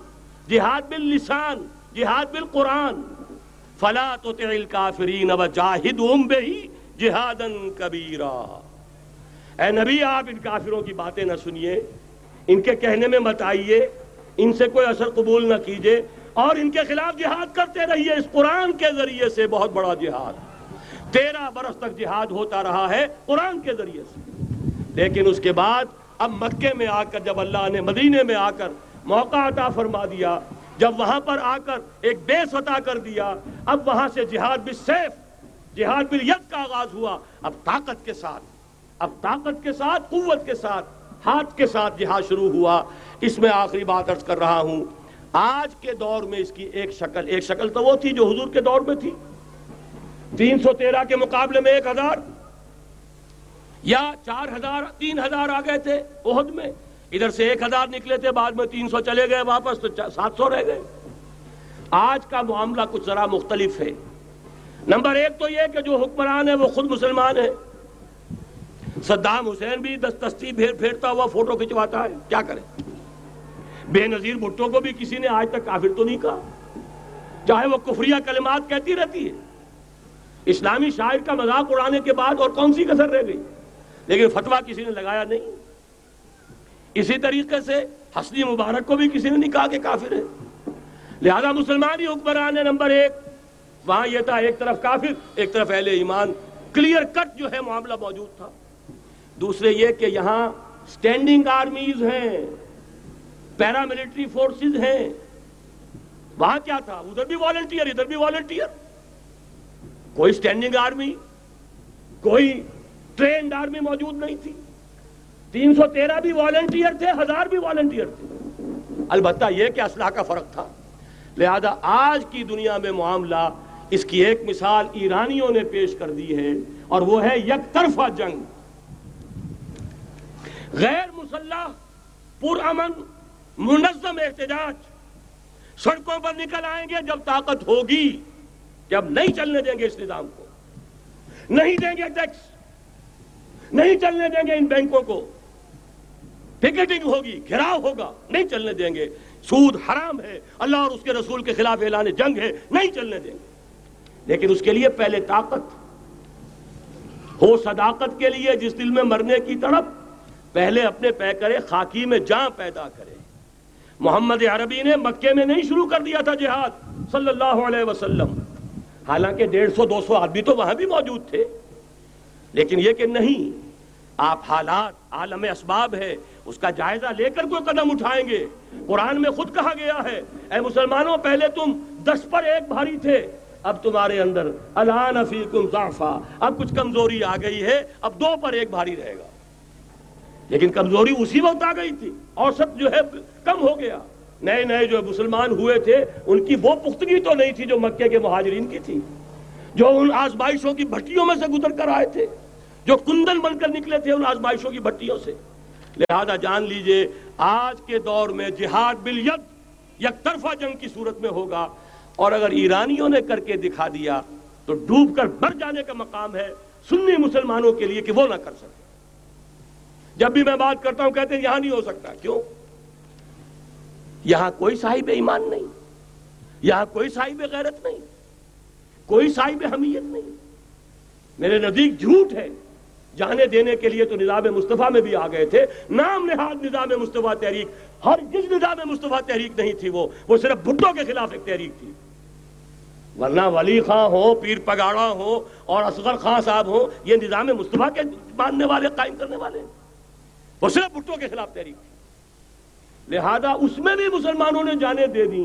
جہاد باللسان، جہاد بالقرآن۔ فلا تطع الكافرین وجاہدہم بہی جہادا کبیرا۔ اے نبی، آپ ان کافروں کی باتیں نہ سنیے۔ ان کے کہنے میں مت آئیے۔ ان سے کوئی اثر قبول نہ کیجیے اور ان کے خلاف جہاد کرتے رہیے اس قرآن کے ذریعے سے بہت بڑا جہاد۔ تیرہ برس تک جہاد ہوتا رہا ہے قرآن کے ذریعے سے۔ لیکن اس کے بعد اب مکے میں آ کر جب اللہ نے مدینے میں آ کر موقع عطا فرما دیا، جب وہاں پر آ کر ایک بیس عطا کر دیا، اب وہاں سے جہاد بالسیف جہاد بالید کا آغاز ہوا۔ اب طاقت کے ساتھ، اب طاقت کے ساتھ، قوت کے ساتھ ہاتھ کے ساتھ جہاد شروع ہوا۔ اس میں آخری بات ارز کر رہا ہوں، آج کے دور میں اس کی ایک شکل ایک شکل تو وہ تھی جو حضور کے دور میں تھی۔ تین سو تیرہ کے مقابلے میں ایک ہزار یا چار ہزار، تین ہزار آ گئے تھے عہد میں۔ ادھر سے ایک ہزار نکلے تھے، بعد میں تین سو چلے گئے واپس، تو سات سو رہ گئے۔ آج کا معاملہ کچھ ذرا مختلف ہے۔ نمبر ایک تو یہ کہ جو حکمران ہے وہ خود مسلمان ہے صدام حسین بھی دستستی پھیر پھیرتا ہوا فوٹو کھچواتا ہے۔ کیا کرے؟ بے نظیر بھٹو کو بھی کسی نے آج تک کافر تو نہیں کہا۔ چاہے وہ کفریہ کلمات کہتی رہتی ہے۔ اسلامی شاعر کا مذاق اڑانے کے بعد اور کون سی کسر رہ گئی؟ لیکن فتویٰ کسی نے لگایا نہیں۔ اسی طریقے سے حسنی مبارک کو بھی کسی نے نہیں کہا کہ کافر ہے۔ لہذا مسلمان ہی حکمران ہے نمبر ایک۔ وہاں یہ تھا ایک طرف کافر، ایک طرف اہل ایمان۔ کلیئر کٹ جو ہے معاملہ موجود تھا۔ دوسرے یہ کہ یہاں سٹینڈنگ آرمیز ہیں پیراملٹری فورسز ہیں۔ وہاں کیا تھا؟ ادھر بھی والنٹیئر ادھر بھی والنٹیئر کوئی سٹینڈنگ آرمی کوئی ٹرینڈ آرمی موجود نہیں تھی۔ تین سو تیرہ بھی والنٹیئر تھے، ہزار بھی والنٹیئر تھے۔ البتہ یہ کہ اسلحہ کا فرق تھا۔ لہذا آج کی دنیا میں معاملہ اس کی ایک مثال ایرانیوں نے پیش کر دی ہے اور وہ ہے یک طرفہ جنگ۔ غیر مسلح پر امن منظم احتجاج۔ سڑکوں پر نکل آئیں گے جب طاقت ہوگی، جب نہیں چلنے دیں گے اس نظام کو۔ نہیں دیں گے ٹیکس، نہیں چلنے دیں گے ان بینکوں کو۔ پکیٹنگ ہوگی گھراؤ ہوگا، نہیں چلنے دیں گے۔ سود حرام ہے، اللہ اور اس کے رسول کے خلاف اعلان جنگ ہے، نہیں چلنے دیں گے۔ لیکن اس کے لیے پہلے طاقت، ہو صداقت کے لیے جس دل میں مرنے کی طرف پہلے اپنے پہ کرے، خاکی میں جاں پیدا کرے۔ محمد عربی نے مکے میں نہیں شروع کر دیا تھا جہاد، صلی اللہ علیہ وسلم۔ حالانکہ ڈیڑھ سو، دو سو آدمی تو وہاں بھی موجود تھے۔ لیکن یہ کہ نہیں، آپ حالات، عالم اسباب ہے، اس کا جائزہ لے کر کوئی قدم اٹھائیں گے۔ قرآن میں خود کہا گیا ہے، اے مسلمانوں، پہلے تم دس پر ایک بھاری تھے، اب تمہارے اندر الان فیکم ضعفا۔ اب کچھ کمزوری آ گئی ہے، اب دو پر ایک بھاری رہے گا۔ لیکن کمزوری اسی وقت آ گئی تھی، اوسط جو ہے کم ہو گیا۔ نئے نئے جو مسلمان ہوئے تھے، ان کی وہ پختگی تو نہیں تھی جو مکے کے مہاجرین کی تھی، جو ان آزمائشوں کی بھٹیوں میں سے گزر کر آئے تھے، جو کندن بن کر نکلے تھے ان آزمائشوں کی بھٹیوں سے۔ لہذا جان لیجیے، آج کے دور میں جہاد بالید یک طرفہ جنگ کی صورت میں ہوگا۔ اور اگر ایرانیوں نے کر کے دکھا دیا، تو ڈوب کر بر جانے کا مقام ہے سنی مسلمانوں کے لیے کہ وہ نہ کر سکے۔ جب بھی میں بات کرتا ہوں کہتے ہیں یہاں نہیں ہو سکتا۔ کیوں؟ یہاں کوئی صاحب ایمان نہیں۔ یہاں کوئی صاحب غیرت نہیں۔ کوئی صاحب حمیت نہیں۔ میرے نزدیک جھوٹ ہے۔ جانے دینے کے لیے تو نظام مصطفیٰ میں بھی آ گئے تھے۔ نام نہاد نظام مصطفیٰ تحریک۔ ہر جس نظام مصطفیٰ تحریک نہیں تھی وہ۔ وہ صرف بھٹو کے خلاف ایک تحریک تھی۔ ورنہ ولی خان ہو، پیر پگاڑا ہو اور اصغر خان صاحب ہو یہ نظام مصطفیٰ کے ماننے والے، قائم کرنے والے۔ ہیں وہ صرف بھٹو کے خلاف تحریک تھی۔ لہذا اس میں بھی مسلمانوں نے جانے دے دی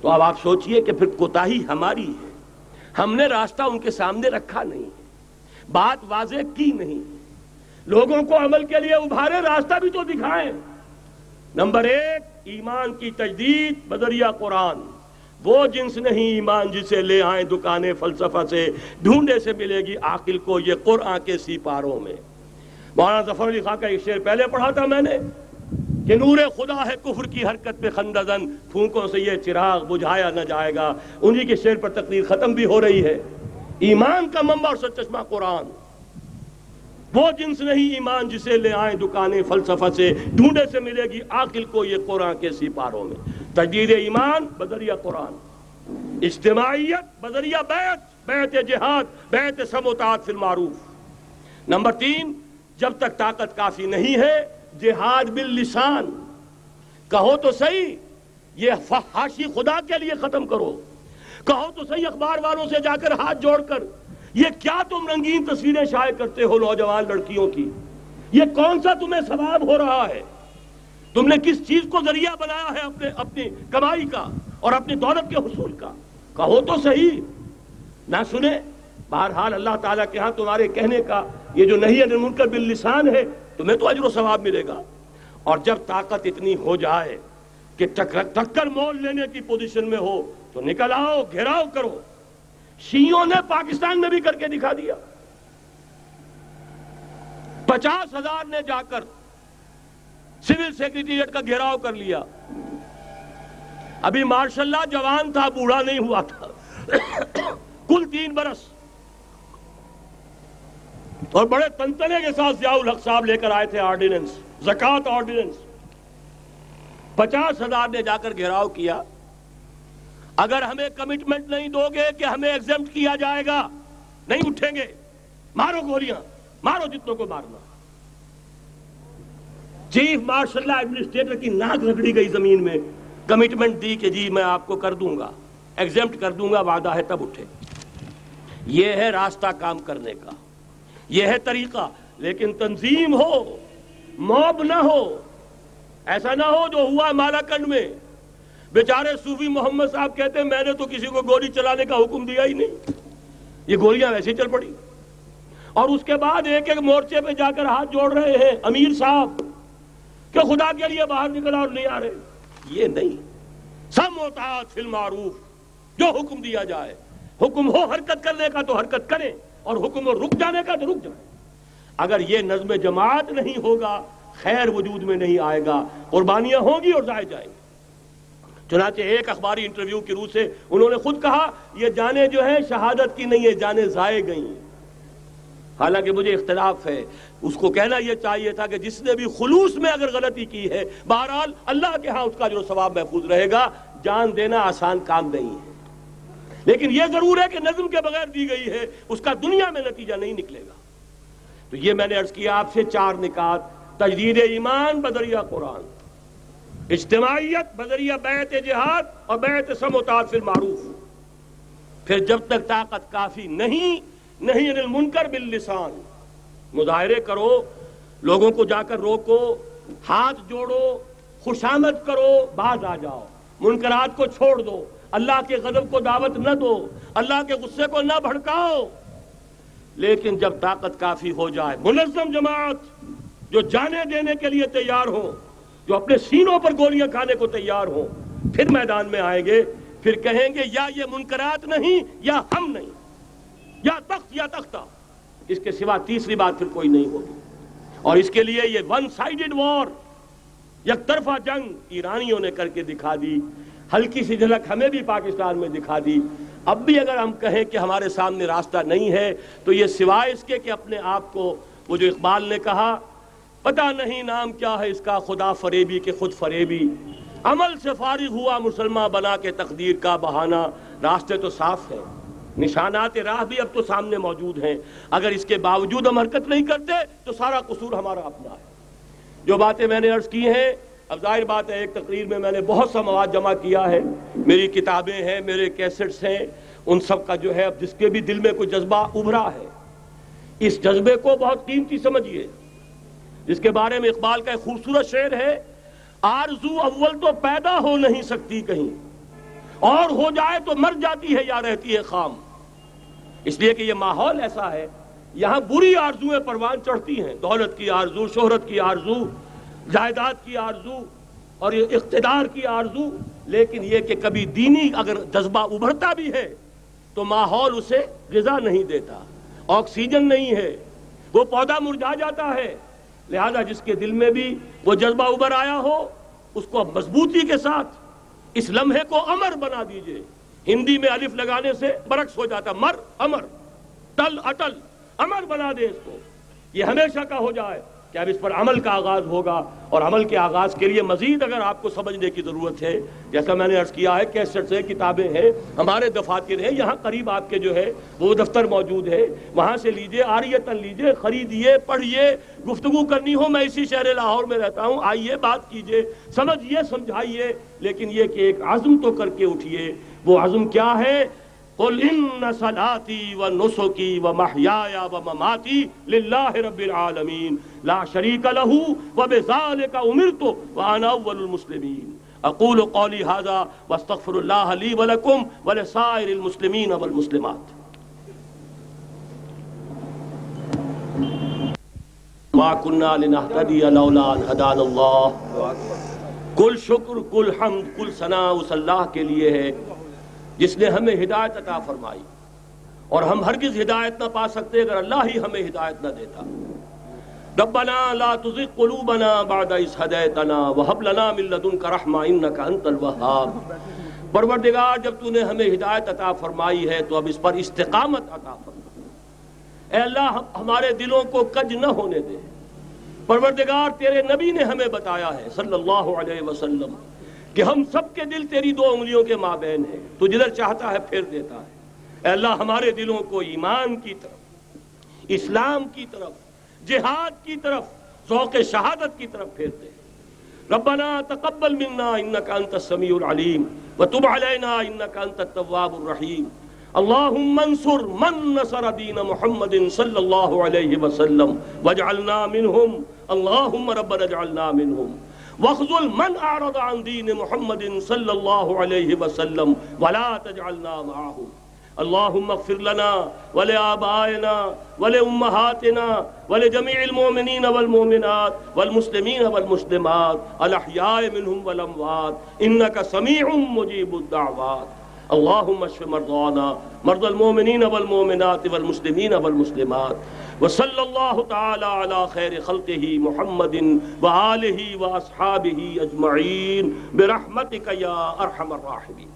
تو اب آپ سوچئے کہ پھر کوتاہی ہماری ہے۔ ہم نے راستہ ان کے سامنے رکھا نہیں۔ بات واضح کی نہیں۔ لوگوں کو عمل کے لیے ابھارے راستہ بھی تو دکھائیں۔ نمبر ایک، ایمان کی تجدید بدریہ قرآن۔ وہ جنس نہیں ایمان جسے لے آئیں دکانیں فلسفہ سے، ڈھونڈے سے ملے گی عاقل کو یہ قرآن کے سپاروں میں۔ مولانا ظفر علی خان کا ایک شعر پہلے پڑھا تھا میں نے کہ نور خدا ہے کفر کی حرکت پہ خندزن، پھونکوں سے یہ چراغ بجھایا نہ جائے گا۔ انہی کے شعر پر تقریر ختم بھی ہو رہی ہے۔ ایمان کا منبع اور سچشمہ قرآن۔ وہ جنس نہیں ایمان جسے لے آئیں دکانیں فلسفہ سے، ڈھونڈے سے ملے گی عاقل کو یہ قرآن کے سپاروں میں۔ تجدید ایمان، بدریہ قرآن۔ اجتماعیت، بدریہ بیعت بیعت جہاد، بیعت سموتات فی المعروف۔ نمبر تین جب تک طاقت کافی نہیں ہے، جہاد باللسان۔ کہو تو صحیح، یہ فحاشی خدا کے لیے ختم کرو۔ کہو تو صحیح، اخبار والوں سے جا کر ہاتھ جوڑ کر۔ یہ کیا تم رنگین تصویریں شائع کرتے ہو نوجوان لڑکیوں کی؟ یہ کون سا تمہیں ثواب ہو رہا ہے؟ تم نے کس چیز کو ذریعہ بنایا ہے اپنے، اپنی کمائی کا اور اپنی دولت کے حصول کا؟ کہو تو صحیح۔ نہ سنے بہرحال اللہ تعالیٰ کے ہاں تمہارے کہنے کا یہ جو نہیں ہے منکر باللسان ہے، تمہیں تو اجر و ثواب ملے گا۔ اور جب طاقت اتنی ہو جائے کہ ٹکر مول لینے کی پوزیشن میں ہو، تو نکل آؤ، گھیراؤ کرو۔ شیوں نے پاکستان میں بھی کر کے دکھا دیا۔ پچاس ہزار نے جا کر سول سیکریٹریٹ کا گھیراؤ کر لیا۔ ابھی مارشاء اللہ جوان تھا، بوڑھا نہیں ہوا تھا۔ کل تین برس اور بڑے تنتنے کے ساتھ ضیاء الحق صاحب لے کر آئے تھے آرڈیننس زکات آرڈیننس پچاس ہزار نے جا کر گھیراؤ کیا۔ اگر ہمیں کمٹمنٹ نہیں دو گے کہ ہمیں ایگزمٹ کیا جائے گا، نہیں اٹھیں گے۔ مارو گولیاں، مارو جتنوں کو مارنا۔ چیف مارشل اللہ ایڈمنسٹریٹر کی ناک رگڑی گئی زمین میں۔ کمٹمنٹ دی کہ جی میں آپ کو کر دوں گا۔ ایگزمٹ کر دوں گا، وعدہ ہے تب اٹھے یہ ہے راستہ کام کرنے کا۔ یہ ہے طریقہ، لیکن تنظیم ہو، موب نہ ہو، ایسا نہ ہو جو ہوا مالا کنڈ میں۔ بیچارے صوفی محمد صاحب کہتے ہیں، میں نے تو کسی کو گولی چلانے کا حکم دیا ہی نہیں۔ یہ گولیاں ویسے چل پڑی۔ اور اس کے بعد ایک ایک مورچے پہ جا کر ہاتھ جوڑ رہے ہیں امیر صاحب، کہ خدا کے لیے باہر نکلا اور نہیں آ رہے۔ یہ نہیں۔ سم ہوتا فل معروف جو حکم دیا جائے۔ حکم ہو حرکت کرنے کا تو حرکت کریں۔ اور حکم رک جانے کا تو رک جائے۔ اگر یہ نظم جماعت نہیں ہوگا، خیر وجود میں نہیں آئے گا، قربانیاں ہوں گی اور ضائع جائیں گی۔ چنانچہ ایک اخباری انٹرویو کی روح سے انہوں نے خود کہا، یہ جانے جو ہیں شہادت کی نہیں ہے جانے ضائع گئی حالانکہ مجھے اختلاف ہے۔ اس کو کہنا یہ چاہیے تھا کہ جس نے بھی خلوص میں اگر غلطی کی ہے، بہرحال اللہ کے ہاں اس کا جو ثواب محفوظ رہے گا، جان دینا آسان کام نہیں ہے۔ لیکن یہ ضرور ہے کہ نظم کے بغیر دی گئی ہے، اس کا دنیا میں نتیجہ نہیں نکلے گا۔ تو یہ میں نے عرض کیا، آپ سے چار نکات، تجدید ایمان، بدریہ قرآن۔ اجتماعیت، بدریہ بیعت جہاد اور بیعت سموتات فی المعروف پھر جب تک طاقت کافی نہیں نہیں المنکر باللسان۔ مظاہرے کرو، لوگوں کو جا کر روکو، ہاتھ جوڑو، خوشامد کرو، باز آ جاؤ۔ منکرات کو چھوڑ دو۔ اللہ کے غضب کو دعوت نہ دو، اللہ کے غصے کو نہ بھڑکاؤ۔ لیکن جب طاقت کافی ہو جائے، منظم جماعت جو جانے دینے کے لیے تیار ہو، جو اپنے سینوں پر گولیاں کھانے کو تیار ہو، پھر میدان میں آئیں گے، پھر کہیں گے، یا یہ منکرات نہیں، یا ہم نہیں، یا تخت، یا تختہ۔ اس کے سوا تیسری بات پھر کوئی نہیں ہوگی۔ اور اس کے لیے یہ ون سائیڈڈ وار یک طرفہ جنگ ایرانیوں نے کر کے دکھا دی۔ ہلکی سی جھلک ہمیں بھی پاکستان میں دکھا دی۔ اب بھی اگر ہم کہیں کہ ہمارے سامنے راستہ نہیں ہے، تو یہ سوائے اس کے کہ اپنے آپ کو، وہ جو اقبال نے کہا، پتہ نہیں نام کیا ہے اس کا، خدا فریبی کہ خود فریبی۔ عمل سے فارغ ہوا مسلمان بنا کے تقدیر کا بہانہ۔ راستے تو صاف ہے نشانات راہ بھی اب تو سامنے موجود ہیں۔ اگر اس کے باوجود ہم حرکت نہیں کرتے، تو سارا قصور ہمارا اپنا ہے۔ جو باتیں میں نے عرض کی ہیں اب ظاہر بات ہے، ایک تقریر میں میں نے بہت سا مواد جمع کیا ہے۔ میری کتابیں ہیں، میرے کیسٹس ہیں۔ ان سب کا جو ہے، اب جس کے بھی دل میں کوئی جذبہ ابھرا ہے، اس جذبے کو بہت قیمتی سمجھیے۔ جس کے بارے میں اقبال کا ایک خوبصورت شعر ہے، آرزو اول تو پیدا ہو نہیں سکتی کہیں۔ اور ہو جائے تو مر جاتی ہے یا رہتی ہے خام۔ اس لیے کہ یہ ماحول ایسا ہے، یہاں بری آرزویں پروان چڑھتی ہیں۔ دولت کی آرزو، شہرت کی آرزو جائیداد کی آرزو اور یہ اقتدار کی آرزو، لیکن یہ کہ کبھی دینی اگر جذبہ ابھرتا بھی ہے تو ماحول اسے غذا نہیں دیتا، آکسیجن نہیں ہے، وہ پودا مرجھا جاتا ہے۔ لہذا جس کے دل میں بھی وہ جذبہ ابھر آیا ہو، اس کو مضبوطی کے ساتھ اس لمحے کو امر بنا دیجیے۔ ہندی میں الف لگانے سے برعکس ہو جاتا، مر، امر، تل، اٹل، امر بنا دے اس کو۔ یہ ہمیشہ کا ہو جائے۔ کہ اب اس پر عمل کا آغاز ہوگا اور عمل کے آغاز کے لیے مزید اگر آپ کو سمجھنے کی ضرورت ہے، جیسا میں نے عرض کیا ہے کیسٹ سے کتابیں ہیں، ہمارے دفاتر ہیں، یہاں قریب آپ کے جو ہے، وہ دفتر موجود ہے وہاں سے لیجیے آریتن لیجیے خریدیے پڑھیے گفتگو کرنی ہو، میں اسی شہر لاہور میں رہتا ہوں۔ آئیے، بات کیجیے سمجھیے سمجھائیے، لیکن یہ کہ ایک عزم تو کر کے اٹھیے وہ عزم کیا ہے؟ قل ان صلاتي ونسكي ومحياي ومماتي لله رب العالمين. لا شريك له وبذلك امرت وانا اول المسلمين. اقول قولي هذا واستغفر الله لي ولكم ولسائر المسلمين والمسلمات. ما كنا لنهتدي لولا ان هدانا الله. کل شکر کل حمد کل ثنا اس اللہ کے لیے ہے. جس نے ہمیں ہدایت عطا فرمائی۔ اور ہم ہرگز ہدایت نہ پا سکتے اگر اللہ ہی ہمیں ہدایت نہ دیتا۔ ربنا لا تزغ قلوبنا بعد اذ هديتنا وهب لنا من لدنك رحمة انك انت الوهاب۔ پروردگار، جب تو نے ہمیں ہدایت عطا فرمائی ہے، تو اب اس پر استقامت عطا فرما۔ اے اللہ ہمارے دلوں کو کج نہ ہونے دے۔ پروردگار، تیرے نبی نے ہمیں بتایا ہے، صلی اللہ علیہ وسلم۔ کہ ہم سب کے دل تیری دو انگلیوں کے مابین ہیں۔ تو جدھر چاہتا ہے پھر دیتا ہے۔ اے اللہ، ہمارے دلوں کو ایمان کی طرف، اسلام کی طرف، جہاد کی طرف، ذوق شہادت کی طرف پھیر دے۔ ربنا تقبل منا انك انت السميع العليم وتب علينا انك انت التواب الرحيم اللهم انصر من نصر دين محمد صلى الله عليه وسلم۔ واجعلنا منهم اللهم ربنا اجعلنا منهم وخذل من اعرض عن دین محمد صلی اللہ علیہ وسلم ولا تجعلنا معهم اللهم اغفر لنا ولآبائنا ولأمهاتنا ولجميع المؤمنين والمؤمنات والمسلمين والمسلمات الأحياء منهم والأموات إنك سميع مجيب الدعوات. اللهم اشف مرضانا مرضى المؤمنين والمؤمنات والمسلمين والمسلمات. وصلى الله تعالى على خير خلقه محمد وآله وأصحابه أجمعين برحمتك يا أرحم الراحمين